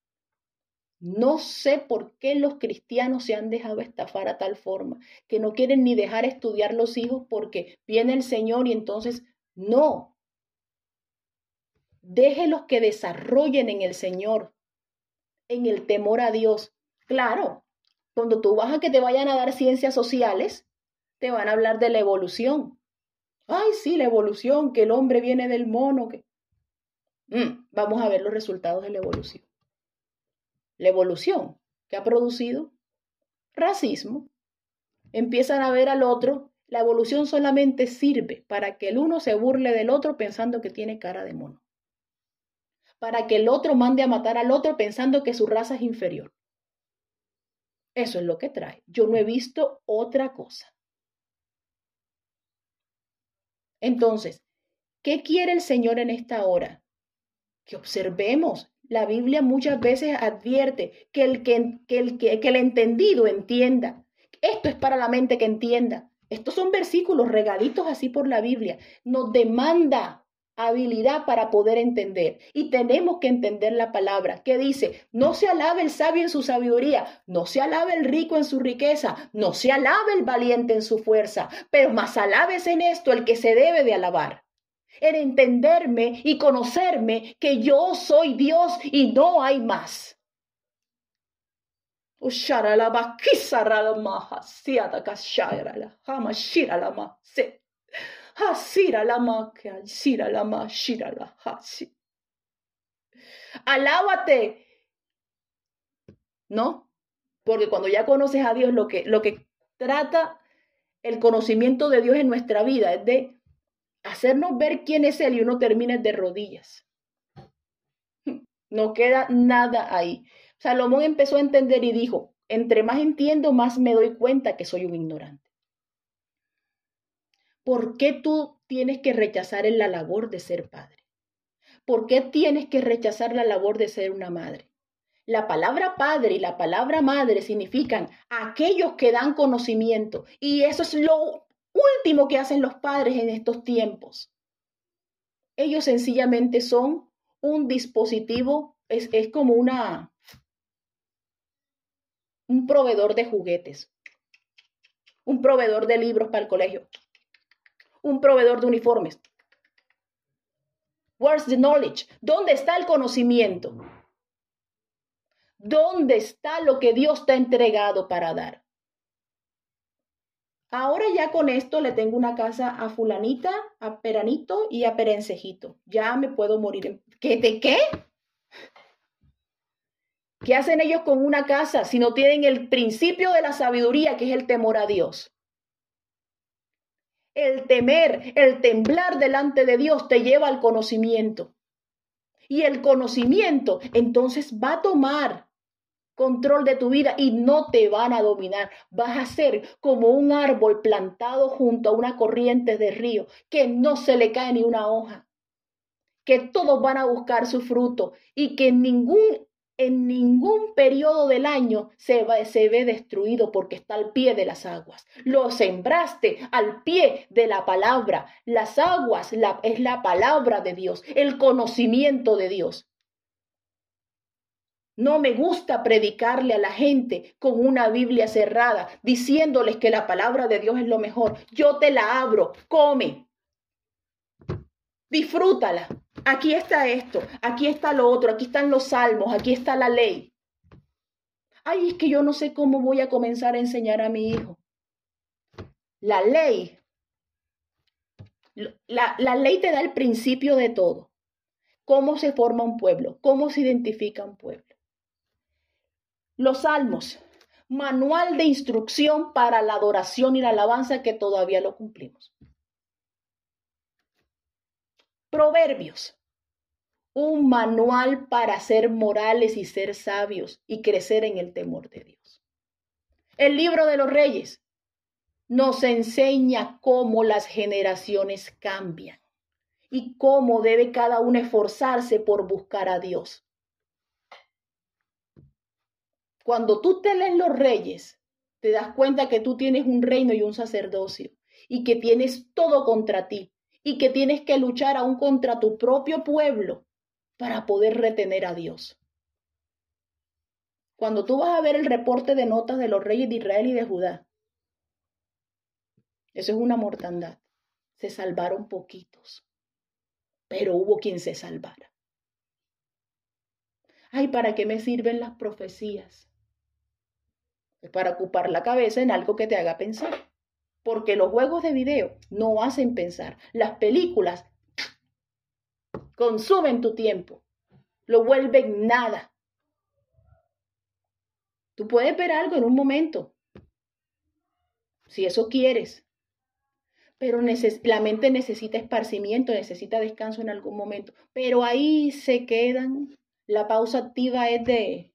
No sé por qué los cristianos se han dejado estafar a tal forma, que no quieren ni dejar estudiar los hijos porque viene el Señor y entonces no. Déjelos que desarrollen en el Señor, en el temor a Dios. Claro, cuando tú vas a que te vayan a dar ciencias sociales, te van a hablar de la evolución. Ay, sí, la evolución, que el hombre viene del mono. Que... Mm, vamos a ver los resultados de la evolución la evolución que ha producido racismo. Empiezan a ver al otro. La evolución solamente sirve para que el uno se burle del otro pensando que tiene cara de mono. Para que el otro mande a matar al otro pensando que su raza es inferior. Eso es lo que trae. Yo no he visto otra cosa. Entonces, ¿qué quiere el Señor en esta hora? Que observemos la Biblia muchas veces advierte que el, que, el, que, el entendido entienda. Esto es para la mente que entienda. Estos son versículos regaditos así por la Biblia. Nos demanda habilidad para poder entender. Y tenemos que entender la palabra que dice, no se alabe el sabio en su sabiduría, no se alabe el rico en su riqueza, no se alabe el valiente en su fuerza, pero más alabes en esto el que se debe de alabar en entenderme y conocerme que yo soy Dios y no hay más. Alábate. ¿No? Porque cuando ya conoces a Dios, lo que, lo que trata el conocimiento de Dios en nuestra vida es de hacernos ver quién es Él y uno termina de rodillas. No queda nada ahí. Salomón empezó a entender y dijo, entre más entiendo, más me doy cuenta que soy un ignorante. ¿Por qué tú tienes que rechazar la labor de ser padre? ¿Por qué tienes que rechazar la labor de ser una madre? La palabra padre y la palabra madre significan aquellos que dan conocimiento y eso es lo último que hacen los padres en estos tiempos. Ellos sencillamente son un dispositivo, es, como una, un proveedor de juguetes, un proveedor de libros para el colegio, un proveedor de uniformes. Where's the knowledge? ¿Dónde está el conocimiento? ¿Dónde está lo que Dios te ha entregado para dar? Ahora ya con esto le tengo una casa a fulanita, a peranito y a perencejito. Ya me puedo morir. ¿Qué de qué? ¿Qué hacen ellos con una casa si no tienen el principio de la sabiduría, que es el temor a Dios? El temer, el temblar delante de Dios te lleva al conocimiento. Y el conocimiento entonces va a tomar control de tu vida y no te van a dominar. Vas a ser como un árbol plantado junto a una corriente de río que no se le cae ni una hoja, que todos van a buscar su fruto y que ningún en ningún periodo del año se, se, ve destruido porque está al pie de las aguas. Lo sembraste al pie de la palabra. Las aguas es la palabra de Dios, el conocimiento de Dios. No me gusta predicarle a la gente con una Biblia cerrada, diciéndoles que la palabra de Dios es lo mejor. Yo te la abro, come. Disfrútala. Aquí está esto, aquí está lo otro, aquí están los salmos, aquí está la ley. Ay, es que yo no sé cómo voy a comenzar a enseñar a mi hijo. La ley, la, la ley te da el principio de todo. Cómo se forma un pueblo, cómo se identifica un pueblo. Los salmos, manual de instrucción para la adoración y la alabanza que todavía lo cumplimos. Proverbios, un manual para ser morales y ser sabios y crecer en el temor de Dios. El libro de los reyes nos enseña cómo las generaciones cambian y cómo debe cada uno esforzarse por buscar a Dios. Cuando tú te lees los reyes, te das cuenta que tú tienes un reino y un sacerdocio y que tienes todo contra ti y que tienes que luchar aún contra tu propio pueblo para poder retener a Dios. Cuando tú vas a ver el reporte de notas de los reyes de Israel y de Judá, eso es una mortandad. Se salvaron poquitos, pero hubo quien se salvara. Ay, ¿para qué me sirven las profecías? Es para ocupar la cabeza en algo que te haga pensar. Porque los juegos de video no hacen pensar. Las películas consumen tu tiempo. Lo vuelven nada. Tú puedes ver algo en un momento. Si eso quieres. Pero la mente necesita esparcimiento, necesita descanso en algún momento. Pero ahí se quedan. La pausa activa es de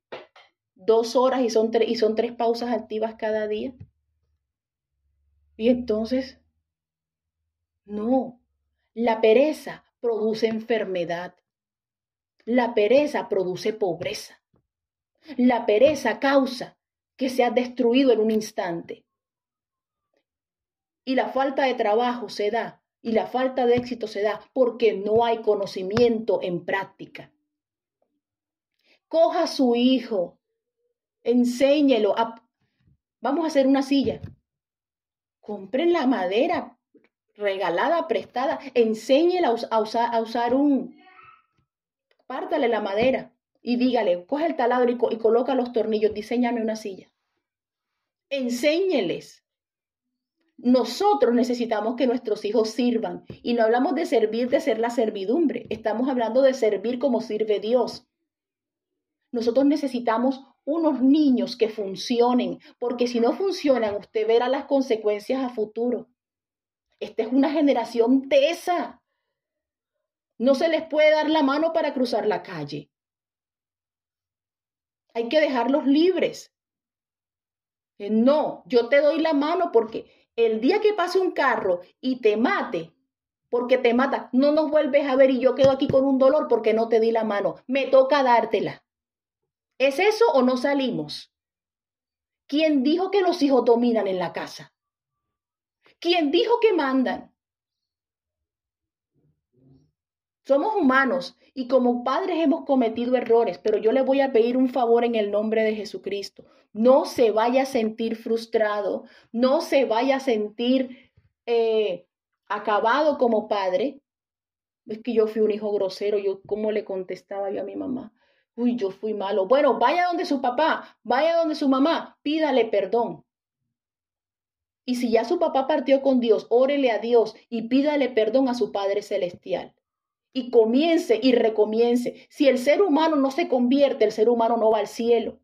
dos horas y son, y son tres pausas activas cada día. Y entonces, no, la pereza produce enfermedad. La pereza produce pobreza. La pereza causa que se ha destruido en un instante. Y la falta de trabajo se da y la falta de éxito se da porque no hay conocimiento en práctica. Coja a su hijo enséñelo. Vamos a hacer una silla. Compren la madera regalada, prestada. Enséñela a, usar, a usar un... Pártale la madera y dígale, coge el taladro y, y coloca los tornillos, diseñame una silla. Enséñeles. Nosotros necesitamos que nuestros hijos sirvan. Y no hablamos de servir, de ser la servidumbre. Estamos hablando de servir como sirve Dios. Nosotros necesitamos unos niños que funcionen, porque si no funcionan, usted verá las consecuencias a futuro. Esta es una generación tesa. No se les puede dar la mano para cruzar la calle. Hay que dejarlos libres. Eh, no, yo te doy la mano porque el día que pase un carro y te mate, porque te mata, no nos vuelves a ver y yo quedo aquí con un dolor porque no te di la mano. Me toca dártela. ¿Es eso o no salimos? ¿Quién dijo que los hijos dominan en la casa? ¿Quién dijo que mandan? Somos humanos y como padres hemos cometido errores, pero yo le voy a pedir un favor en el nombre de Jesucristo. No se vaya a sentir frustrado, no se vaya a sentir eh, acabado como padre. Es que yo fui un hijo grosero, yo cómo le contestaba yo a mi mamá uy, yo fui malo. Bueno, vaya donde su papá, vaya donde su mamá, pídale perdón. Y si ya su papá partió con Dios, órele a Dios y pídale perdón a su Padre Celestial. Y comience y recomience. Si el ser humano no se convierte, el ser humano no va al cielo.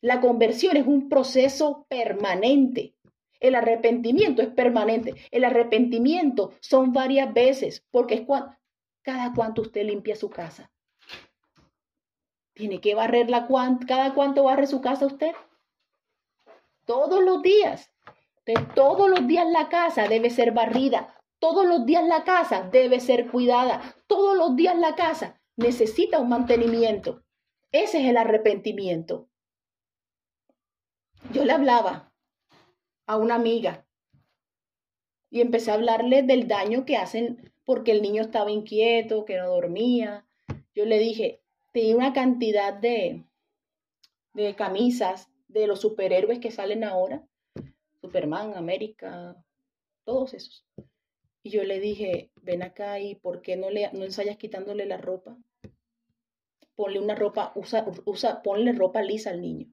La conversión es un proceso permanente. El arrepentimiento es permanente. El arrepentimiento son varias veces, porque es cada cuanto usted limpia su casa. Tiene que barrerla cada cuánto barre su casa usted. Todos los días. De todos los días la casa debe ser barrida. Todos los días la casa debe ser cuidada. Todos los días la casa necesita un mantenimiento. Ese es el arrepentimiento. Yo le hablaba a una amiga y empecé a hablarle del daño que hacen porque el niño estaba inquieto, que no dormía. Yo le dije, tenía una cantidad de, de camisas de los superhéroes que salen ahora, Superman, América, todos esos. Y yo le dije, ven acá y ¿por qué no, le, no ensayas quitándole la ropa? Ponle una ropa, usa, usa, ponle ropa lisa al niño.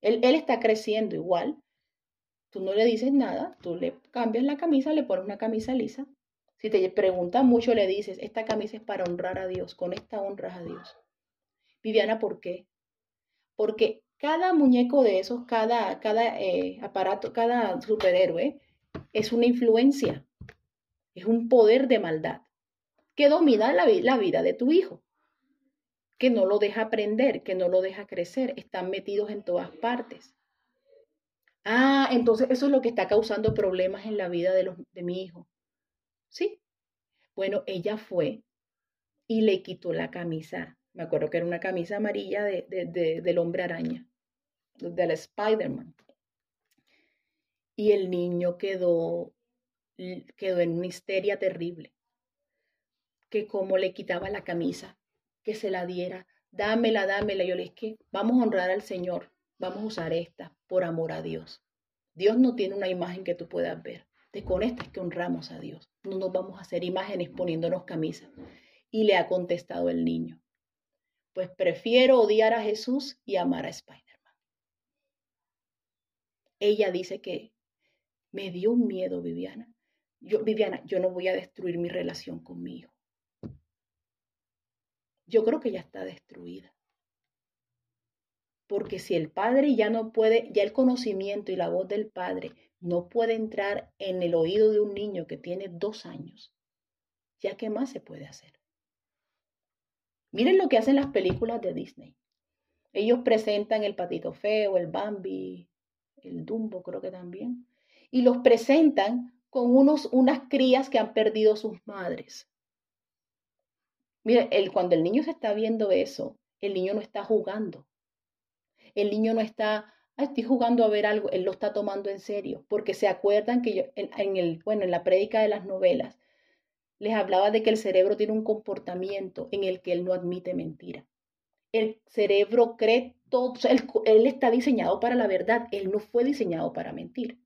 Él, él está creciendo igual. Tú no le dices nada, tú le cambias la camisa, le pones una camisa lisa. Si te pregunta mucho, le dices, esta camisa es para honrar a Dios, con esta honras a Dios. Viviana, ¿por qué? Porque cada muñeco de esos, cada, cada eh, aparato, cada superhéroe es una influencia, es un poder de maldad que domina la, vida de tu hijo, que no lo deja aprender, que no lo deja crecer, están metidos en todas partes. Ah, entonces eso es lo que está causando problemas en la vida de, de mi hijo. Sí. Bueno, ella fue y le quitó la camisa me acuerdo que era una camisa amarilla de, del hombre araña, del Spider-Man. Y el niño quedó, quedó en una histeria terrible. Que como le quitaba la camisa, que se la diera, dámela, dámela. Yo le dije vamos a honrar al Señor, vamos a usar esta por amor a Dios. Dios no tiene una imagen que tú puedas ver. De con esta es que honramos a Dios. No nos vamos a hacer imágenes poniéndonos camisas. Y le ha contestado el niño, pues prefiero odiar a Jesús y amar a Spider-Man. Ella dice que me dio un miedo, Viviana. Yo, Viviana, yo no voy a destruir mi relación con mi hijo. Yo creo que ya está destruida. Porque si el padre ya no puede, ya el conocimiento y la voz del padre no puede entrar en el oído de un niño que tiene dos años, ya qué más se puede hacer. Miren lo que hacen las películas de Disney. Ellos presentan el patito feo, el Bambi, el Dumbo creo que también, y los presentan con unos, unas crías que han perdido sus madres. Mire, el, cuando el niño se está viendo eso, el niño no está jugando. El niño no está, estoy jugando a ver algo, él lo está tomando en serio, porque se acuerdan que yo, en, el, bueno, en la prédica de las novelas, les hablaba de que el cerebro tiene un comportamiento en el que él no admite mentira. El cerebro cree todo, él, está diseñado para la verdad, él no fue diseñado para mentir.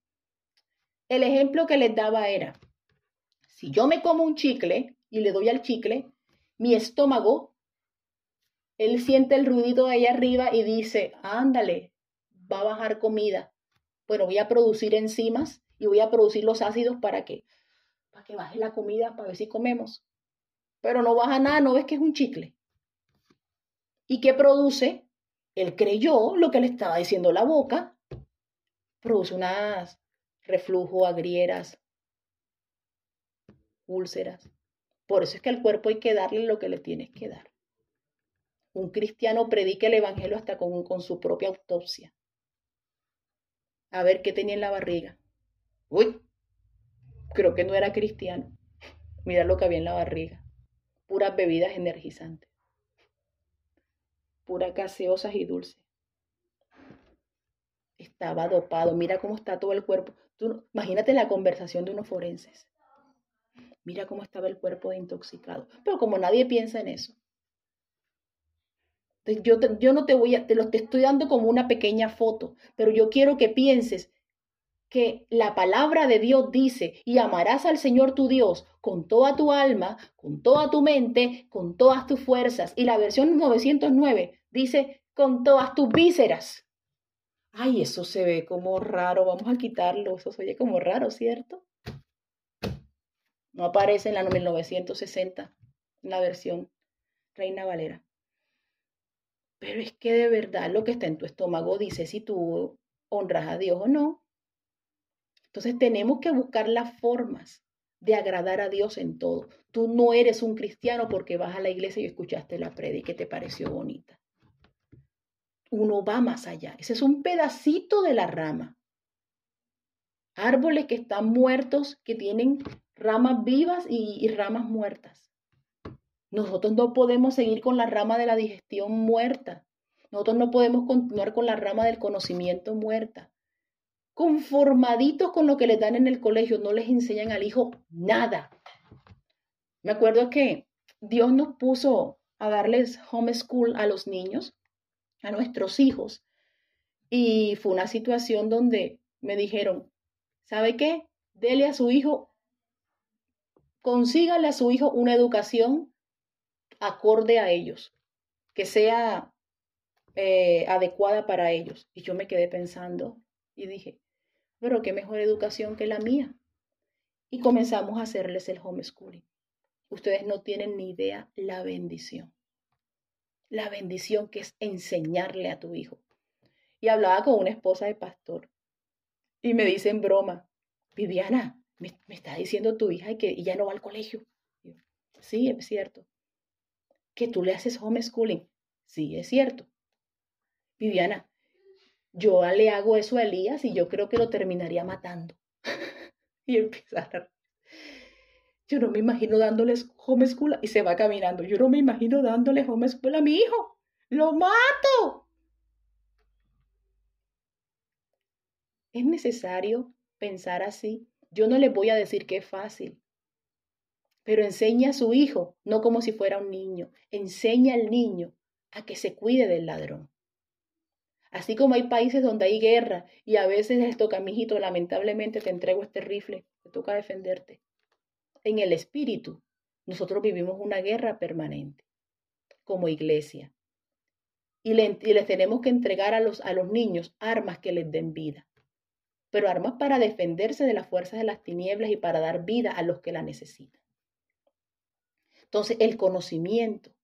El ejemplo que les daba era, si yo me como un chicle y le doy al chicle, mi estómago, él siente el ruidito de ahí arriba y dice, ándale, va a bajar comida. Bueno, voy a producir enzimas y voy a producir los ácidos para que que baje la comida, para ver si comemos. Pero no baja nada, no ves que es un chicle. ¿Y qué produce? Él creyó lo que le estaba diciendo la boca. Produce unas reflujo, agrieras, úlceras. Por eso es que al cuerpo hay que darle lo que le tienes que dar. Un cristiano predica el evangelio hasta con, con su propia autopsia. A ver qué tenía en la barriga. Uy, creo que no era cristiano. Mira lo que había en la barriga. Puras bebidas energizantes. Puras gaseosas y dulces. Estaba dopado. Mira cómo está todo el cuerpo. Tú, imagínate la conversación de unos forenses. Mira cómo estaba el cuerpo de intoxicado. Pero como nadie piensa en eso. Yo, yo no te voy a, te lo te estoy dando como una pequeña foto, pero yo quiero que pienses que la palabra de Dios dice, y amarás al Señor tu Dios con toda tu alma, con toda tu mente, con todas tus fuerzas. Y la versión 909 dice, con todas tus vísceras. Ay, eso se ve como raro, vamos a quitarlo, eso se oye como raro, ¿cierto? No aparece en la 1960, en la versión Reina Valera. Pero es que de verdad lo que está en tu estómago dice si tú honras a Dios o no. Entonces tenemos que buscar las formas de agradar a Dios en todo. Tú no eres un cristiano porque vas a la iglesia y escuchaste la predica y te pareció bonita. uno va más allá. Ese es un pedacito de la rama. Árboles que están muertos, que tienen ramas vivas y, ramas muertas. Nosotros no podemos seguir con la rama de la digestión muerta. Nosotros no podemos continuar con la rama del conocimiento muerta. Conformaditos con lo que les dan en el colegio, no les enseñan al hijo nada. Me acuerdo que Dios nos puso a darles homeschool a los niños, a nuestros hijos. Y fue una situación donde me dijeron, ¿sabe qué? Dele a su hijo, consígale a su hijo una educación acorde a ellos, que sea eh, adecuada para ellos. Y yo me quedé pensando y dije, pero qué mejor educación que la mía. Y comenzamos a hacerles el homeschooling. Ustedes no tienen ni idea la bendición. La bendición que es enseñarle a tu hijo. Y hablaba con una esposa de pastor. Y me dice en broma, Viviana, me, está diciendo tu hija que ella no va al colegio. sí, es cierto. Que tú le haces homeschooling. Sí, es cierto. Viviana, yo le hago eso a Elías y yo creo que lo terminaría matando. y empieza a yo no me imagino dándoles homeschool y se va caminando. Yo no me imagino dándoles homeschool a mi hijo. Lo mato. Es necesario pensar así. Yo no le voy a decir que es fácil, pero enseña a su hijo, no como si fuera un niño. Enseña al niño a que se cuide del ladrón. Así como hay países donde hay guerra y a veces les toca, mijito, lamentablemente te entrego este rifle, te toca defenderte en el espíritu, nosotros vivimos una guerra permanente como iglesia. Y, les tenemos que entregar a los, a los niños armas que les den vida, pero armas para defenderse de las fuerzas de las tinieblas y para dar vida a los que la necesitan. Entonces, el conocimiento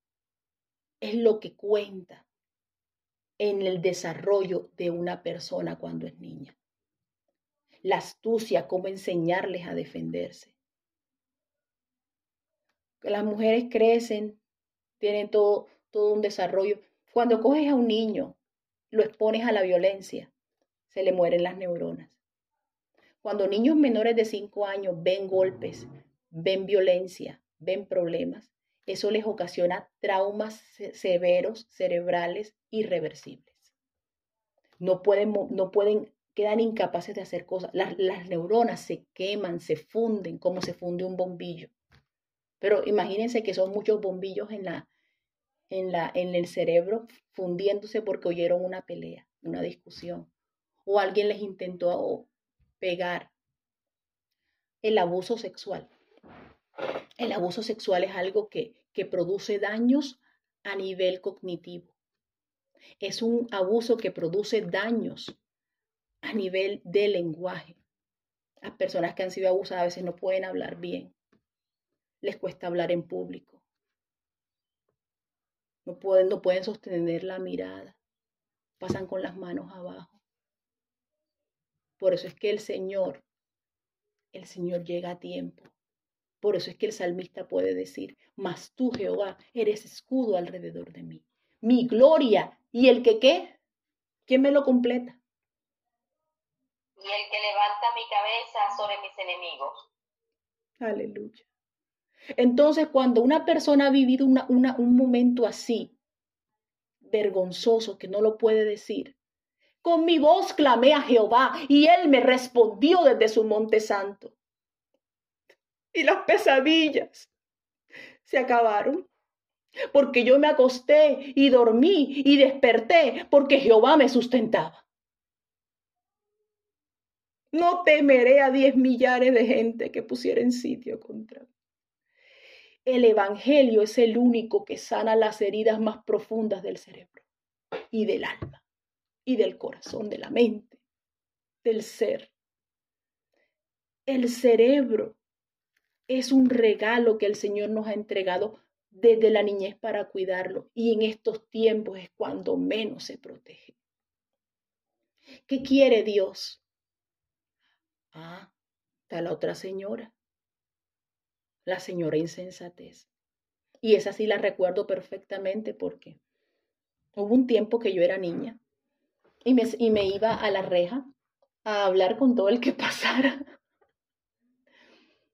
es lo que cuenta en el desarrollo de una persona cuando es niña. La astucia, cómo enseñarles a defenderse las mujeres crecen, tienen todo, todo un desarrollo. Cuando coges a un niño, lo expones a la violencia, se le mueren las neuronas. Cuando niños menores de 5 años ven golpes, ven violencia, ven problemas, eso les ocasiona traumas severos, cerebrales, irreversibles. No pueden, no pueden, quedan incapaces de hacer cosas. Las, las neuronas se queman, se funden como se funde un bombillo. Pero imagínense que son muchos bombillos en, la, en, la, en el cerebro fundiéndose porque oyeron una pelea, una discusión, o alguien les intentó pegar. El abuso sexual. El abuso sexual es algo que, que produce daños a nivel cognitivo. Es un abuso que produce daños a nivel de lenguaje. Las personas que han sido abusadas a veces no pueden hablar bien les cuesta hablar en público. No pueden, no pueden sostener la mirada. Pasan con las manos abajo. Por eso es que el Señor, el Señor llega a tiempo. Por eso es que el salmista puede decir, mas tú, Jehová, eres escudo alrededor de mí. Mi gloria y el que qué, ¿quién me lo completa? Y el que levanta mi cabeza sobre mis enemigos. Aleluya. Entonces, cuando una persona ha vivido un momento así, vergonzoso, que no lo puede decir, con mi voz clamé a Jehová y él me respondió desde su monte santo. Y las pesadillas se acabaron, porque yo me acosté y dormí y desperté, porque Jehová me sustentaba. No temeré a diez millares de gente que pusiera en sitio contra mí. El Evangelio es el único que sana las heridas más profundas del cerebro y del alma y del corazón, de la mente, del ser. El cerebro es un regalo que el Señor nos ha entregado desde la niñez para cuidarlo y en estos tiempos es cuando menos se protege. ¿Qué quiere Dios? Ah, está la otra señora la señora insensatez. Y esa sí la recuerdo perfectamente porque Hubo un tiempo que yo era niña y me, y me iba a la reja a hablar con todo el que pasara.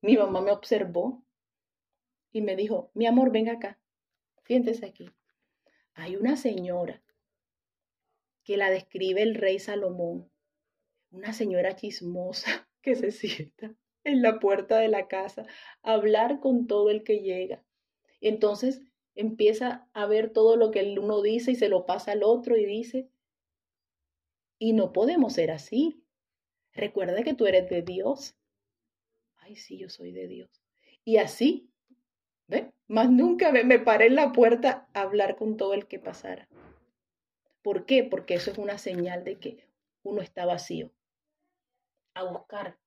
Mi mamá me observó y me dijo, mi amor, venga acá, siéntese aquí. Hay una señora que la describe el rey Salomón, una señora chismosa que se sienta en la puerta de la casa a hablar con todo el que llega. Entonces empieza a ver todo lo que el uno dice y se lo pasa al otro y dice, y no podemos ser así. Recuerda que tú eres de Dios. Ay, sí, yo soy de Dios. Y así, ¿ve? Más nunca me, paré en la puerta a hablar con todo el que pasara. ¿Por qué? Porque eso es una señal de que uno está vacío. A buscar.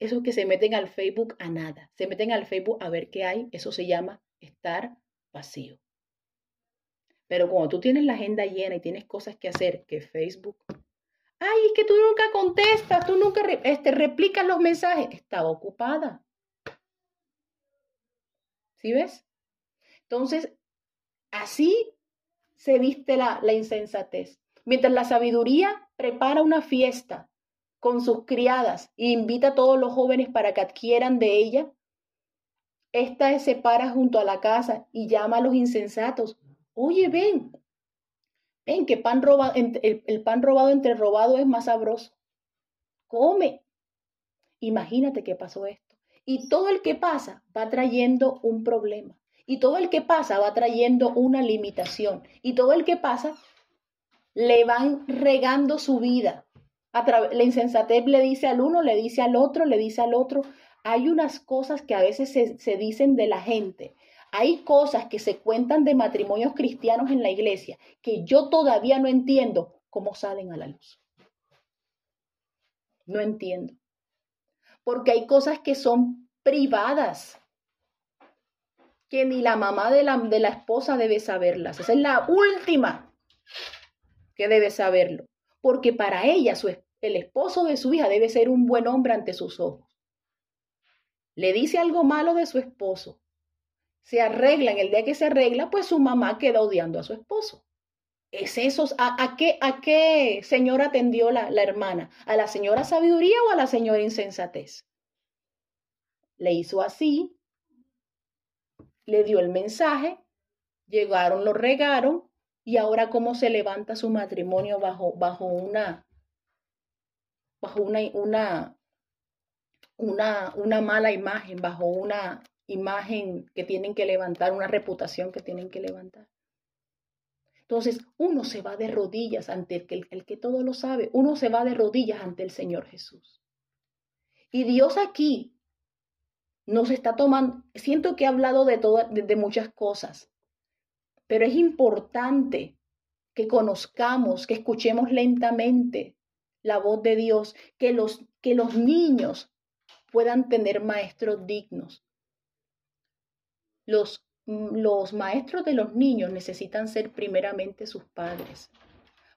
Esos que se meten al Facebook a nada. Se meten al Facebook a ver qué hay. Eso se llama estar vacío. Pero cuando tú tienes la agenda llena y tienes cosas que hacer, que Facebook, ay, es que tú nunca contestas, tú nunca este, replicas los mensajes, estaba ocupada. ¿Sí ves? Entonces, así se viste la, la insensatez. Mientras la sabiduría prepara una fiesta con sus criadas e invita a todos los jóvenes para que adquieran de ella, esta se para junto a la casa y llama a los insensatos. Oye, ven, ven que pan robado, el, pan robado entre robado es más sabroso. Come. Imagínate que pasó esto. Y todo el que pasa va trayendo un problema. Y todo el que pasa va trayendo una limitación. Y todo el que pasa le van regando su vida. la insensatez le dice al uno, le dice al otro, le dice al otro. Hay unas cosas que a veces se dicen de la gente. Hay cosas que se cuentan de matrimonios cristianos en la iglesia que yo todavía no entiendo cómo salen a la luz. No entiendo. Porque hay cosas que son privadas que ni la mamá de la, de la esposa debe saberlas. Esa es la última que debe saberlo. Porque para ella, su, el esposo de su hija debe ser un buen hombre ante sus ojos. Le dice algo malo de su esposo. Se arregla, en el día que se arregla, pues su mamá queda odiando a su esposo. ¿Es eso? ¿A, qué, a qué señora atendió la, la hermana? ¿A la señora sabiduría o a la señora insensatez? Le hizo así, le dio el mensaje, llegaron, lo regaron y ahora cómo se levanta su matrimonio bajo, bajo una, bajo una, una, una, una mala imagen, bajo una imagen que tienen que levantar, una reputación que tienen que levantar. Entonces, uno se va de rodillas ante el que, todo lo sabe, uno se va de rodillas ante el Señor Jesús. Y Dios aquí nos está tomando, siento que he hablado de, de, muchas cosas, pero es importante que conozcamos, que escuchemos lentamente la voz de Dios, que los, que los niños puedan tener maestros dignos. Los, los maestros de los niños necesitan ser primeramente sus padres,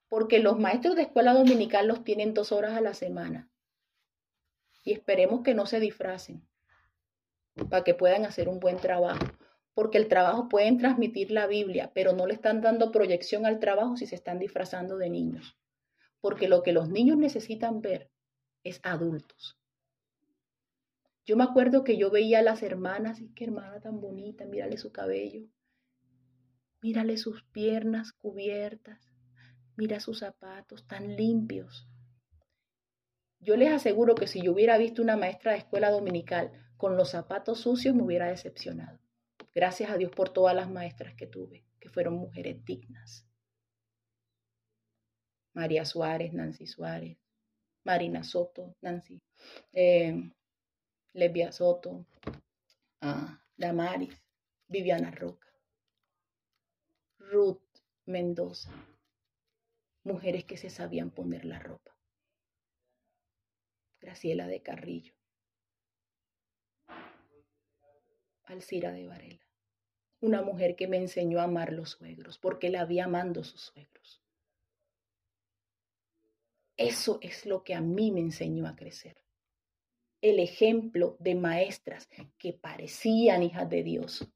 porque los maestros de escuela dominical los tienen dos horas a la semana. Y esperemos que no se disfracen para que puedan hacer un buen trabajo. Porque el trabajo pueden transmitir la Biblia, pero no le están dando proyección al trabajo si se están disfrazando de niños. Porque lo que los niños necesitan ver es adultos. Yo me acuerdo que yo veía a las hermanas, y qué hermana tan bonita, mírale su cabello, mírale sus piernas cubiertas, mira sus zapatos tan limpios. Yo les aseguro que si yo hubiera visto una maestra de escuela dominical con los zapatos sucios me hubiera decepcionado. Gracias a Dios por todas las maestras que tuve, que fueron mujeres dignas. María Suárez, Nancy Suárez, Marina Soto, Nancy, eh, Levia Soto, Damaris, Viviana Roca, Ruth Mendoza, mujeres que se sabían poner la ropa. Graciela de Carrillo, Alcira de Varela, una mujer que me enseñó a amar los suegros, porque la vi amando sus suegros. Eso es lo que a mí me enseñó a crecer. El ejemplo de maestras que parecían hijas de Dios,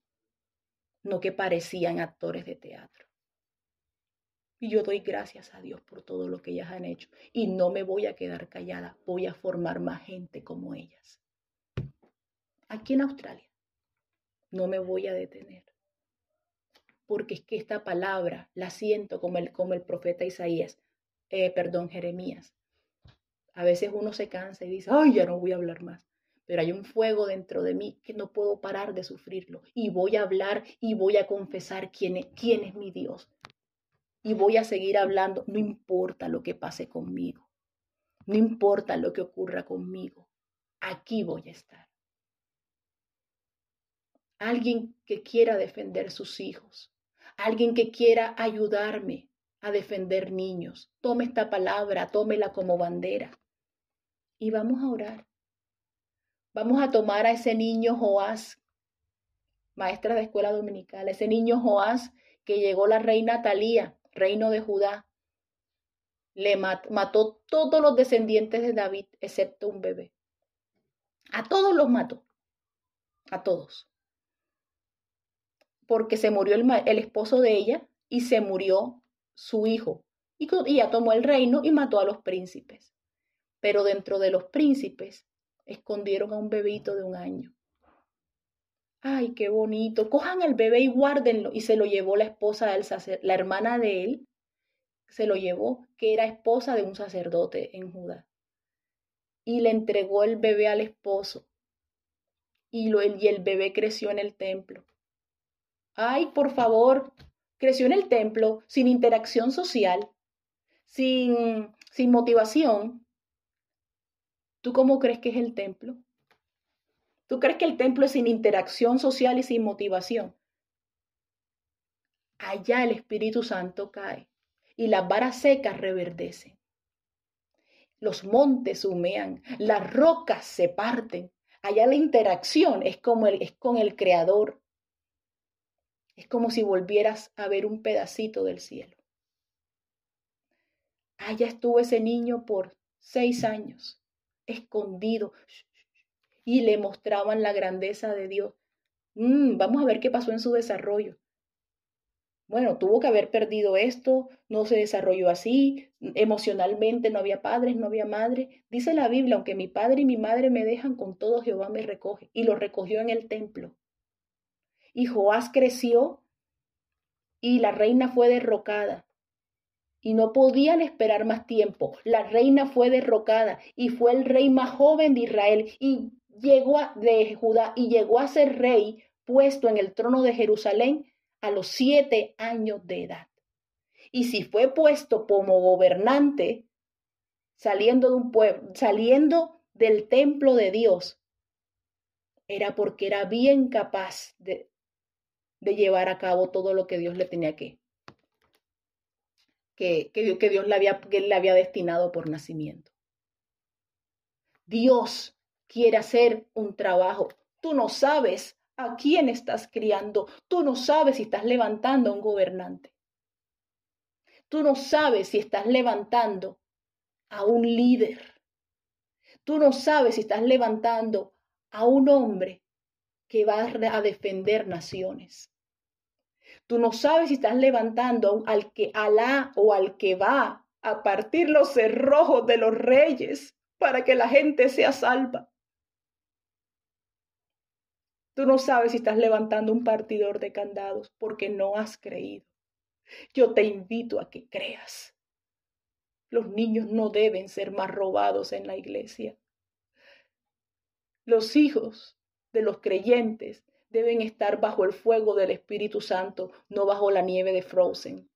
no que parecían actores de teatro. Y yo doy gracias a Dios por todo lo que ellas han hecho. Y no me voy a quedar callada, voy a formar más gente como ellas. Aquí en Australia. No me voy a detener. Porque es que esta palabra la siento como el, como el profeta Isaías, eh, perdón, Jeremías. A veces uno se cansa y dice, ay, ya no voy a hablar más pero hay un fuego dentro de mí que no puedo parar de sufrirlo. Y voy a hablar y voy a confesar quién es, quién es mi Dios. Y voy a seguir hablando, no importa lo que pase conmigo, no importa lo que ocurra conmigo, aquí voy a estar. Alguien que quiera defender sus hijos, alguien que quiera ayudarme a defender niños, tome esta palabra, tómela como bandera y vamos a orar. Vamos a tomar a ese niño Joás, maestra de escuela dominical, ese niño Joás que llegó la reina Talía, reino de Judá. Le mató todos los descendientes de David, excepto un bebé. A todos los mató. A todos. Porque se murió el, esposo de ella y se murió su hijo. Y, y ya tomó el reino y mató a los príncipes. Pero dentro de los príncipes escondieron a un bebito de un año. Ay, qué bonito. Cojan el bebé y guárdenlo. Y se lo llevó la esposa del sacerdote, la hermana de él, se lo llevó, que era esposa de un sacerdote en Judá. Y le entregó el bebé al esposo. Y, y el bebé creció en el templo. Ay, por favor, creció en el templo sin interacción social, sin, sin motivación, ¿Tú cómo crees que es el templo? ¿Tú crees que el templo es sin interacción social y sin motivación? Allá el Espíritu Santo cae y las varas secas reverdecen. Los montes humean, las rocas se parten. Allá la interacción es, como el, es con el Creador. Es como si volvieras a ver un pedacito del cielo. Allá estuvo ese niño por seis años escondido y le mostraban la grandeza de Dios. Mm, vamos a ver qué pasó en su desarrollo. Bueno, tuvo que haber perdido esto, no se desarrolló así, emocionalmente no había padres, no había madre. Dice la Biblia, aunque mi padre y mi madre me dejan, con todo Jehová me recoge. Y lo recogió en el templo. Y Joás creció y la reina fue derrocada y no podían esperar más tiempo. La reina fue derrocada y fue el rey más joven de Israel y llegó a, de Judá y llegó a ser rey puesto en el trono de Jerusalén a los siete años de edad. Y si fue puesto como gobernante, saliendo de un pueblo, saliendo del templo de Dios, era porque era bien capaz de, de llevar a cabo todo lo que Dios le tenía que, que, que, Dios le había, que le había destinado por nacimiento. Dios quiere hacer un trabajo. Tú no sabes a quién estás criando. Tú no sabes si estás levantando a un gobernante. Tú no sabes si estás levantando a un líder. Tú no sabes si estás levantando a un hombre que va a defender naciones. Tú no sabes si estás levantando al que Alá o al que va a partir los cerrojos de los reyes para que la gente sea salva. Tú no sabes si estás levantando un partidor de candados porque no has creído. Yo te invito a que creas. Los niños no deben ser más robados en la iglesia. Los hijos de los creyentes deben estar bajo el fuego del Espíritu Santo, no bajo la nieve de Frozen.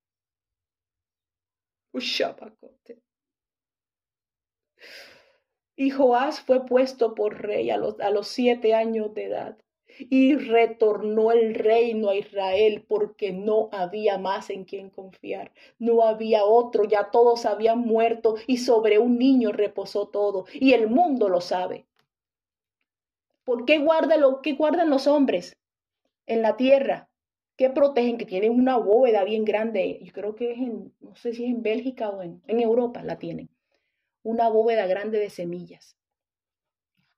Y Joás fue puesto por rey a los, a los siete años de edad y retornó el reino a Israel porque no había más en quien confiar, no había otro, ya todos habían muerto y sobre un niño reposó todo y el mundo lo sabe. ¿Por qué, guarda lo, qué guardan los hombres en la tierra? ¿Qué protegen? Que tienen una bóveda bien grande. Yo creo que es en, no sé si es en Bélgica o en, en Europa la tienen. Una bóveda grande de semillas.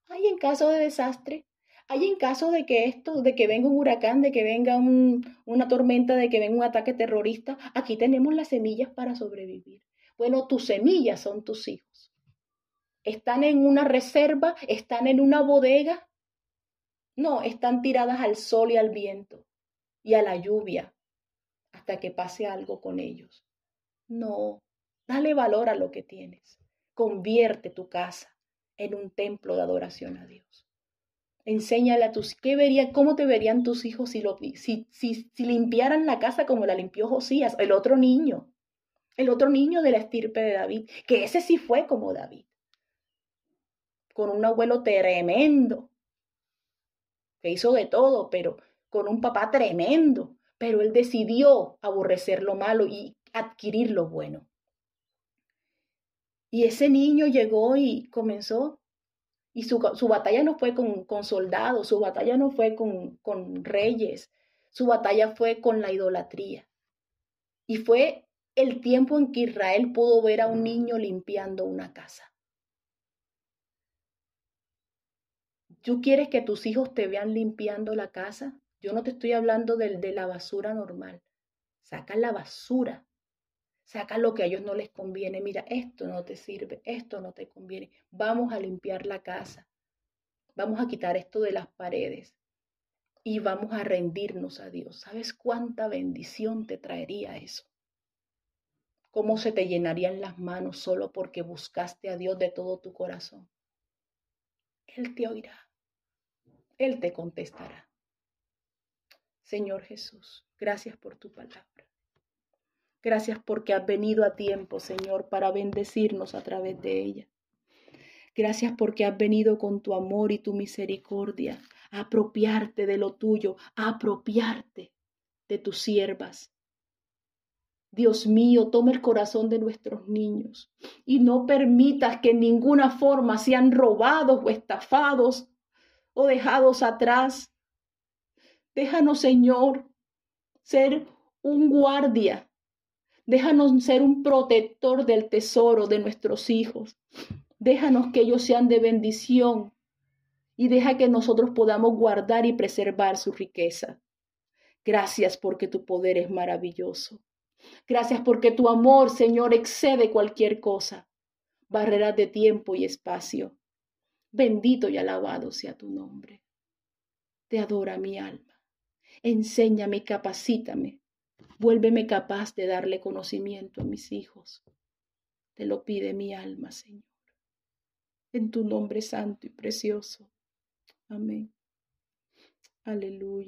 Ay, en caso de desastre, Hay en caso de que esto, de que venga un huracán, de que venga una tormenta, de que venga un ataque terrorista, aquí tenemos las semillas para sobrevivir. Bueno, tus semillas son tus hijos. Están en una reserva, están en una bodega. No, están tiradas al sol y al viento y a la lluvia hasta que pase algo con ellos. No, dale valor a lo que tienes. Convierte tu casa en un templo de adoración a Dios. Enséñale a tus, ¿qué verían, cómo te verían tus hijos si, lo, si, si, si limpiaran la casa como la limpió Josías, el otro niño, el otro niño de la estirpe de David, que ese sí fue como David, con un abuelo tremendo, que hizo de todo, pero con un papá tremendo, pero él decidió aborrecer lo malo y adquirir lo bueno. Y ese niño llegó y comenzó y su, batalla no fue con, con, soldados, su batalla no fue con, con reyes, su batalla fue con la idolatría. Y fue el tiempo en que Israel pudo ver a un niño limpiando una casa. ¿Tú quieres que tus hijos te vean limpiando la casa? Yo no te estoy hablando de, de la basura normal. Saca la basura Saca lo que a ellos no les conviene. Mira, esto no te sirve, esto no te conviene. Vamos a limpiar la casa. Vamos a quitar esto de las paredes. Y vamos a rendirnos a Dios. ¿Sabes cuánta bendición te traería eso? ¿Cómo se te llenarían las manos solo porque buscaste a Dios de todo tu corazón? Él te oirá. Él te contestará. Señor Jesús, gracias por tu palabra. Gracias porque has venido a tiempo, Señor, para bendecirnos a través de ella. Gracias porque has venido con tu amor y tu misericordia a apropiarte de lo tuyo, a apropiarte de tus siervas. Dios mío, toma el corazón de nuestros niños y no permitas que en ninguna forma sean robados o estafados o dejados atrás. Déjanos, Señor, ser un guardia Déjanos ser un protector del tesoro de nuestros hijos. Déjanos que ellos sean de bendición y deja que nosotros podamos guardar y preservar su riqueza. Gracias porque tu poder es maravilloso. Gracias porque tu amor, Señor, excede cualquier cosa, barreras de tiempo y espacio. Bendito y alabado sea tu nombre. Te adora mi alma. Enséñame y capacítame Vuélveme capaz de darle conocimiento a mis hijos. Te lo pide mi alma, Señor. En tu nombre santo y precioso. Amén. Aleluya.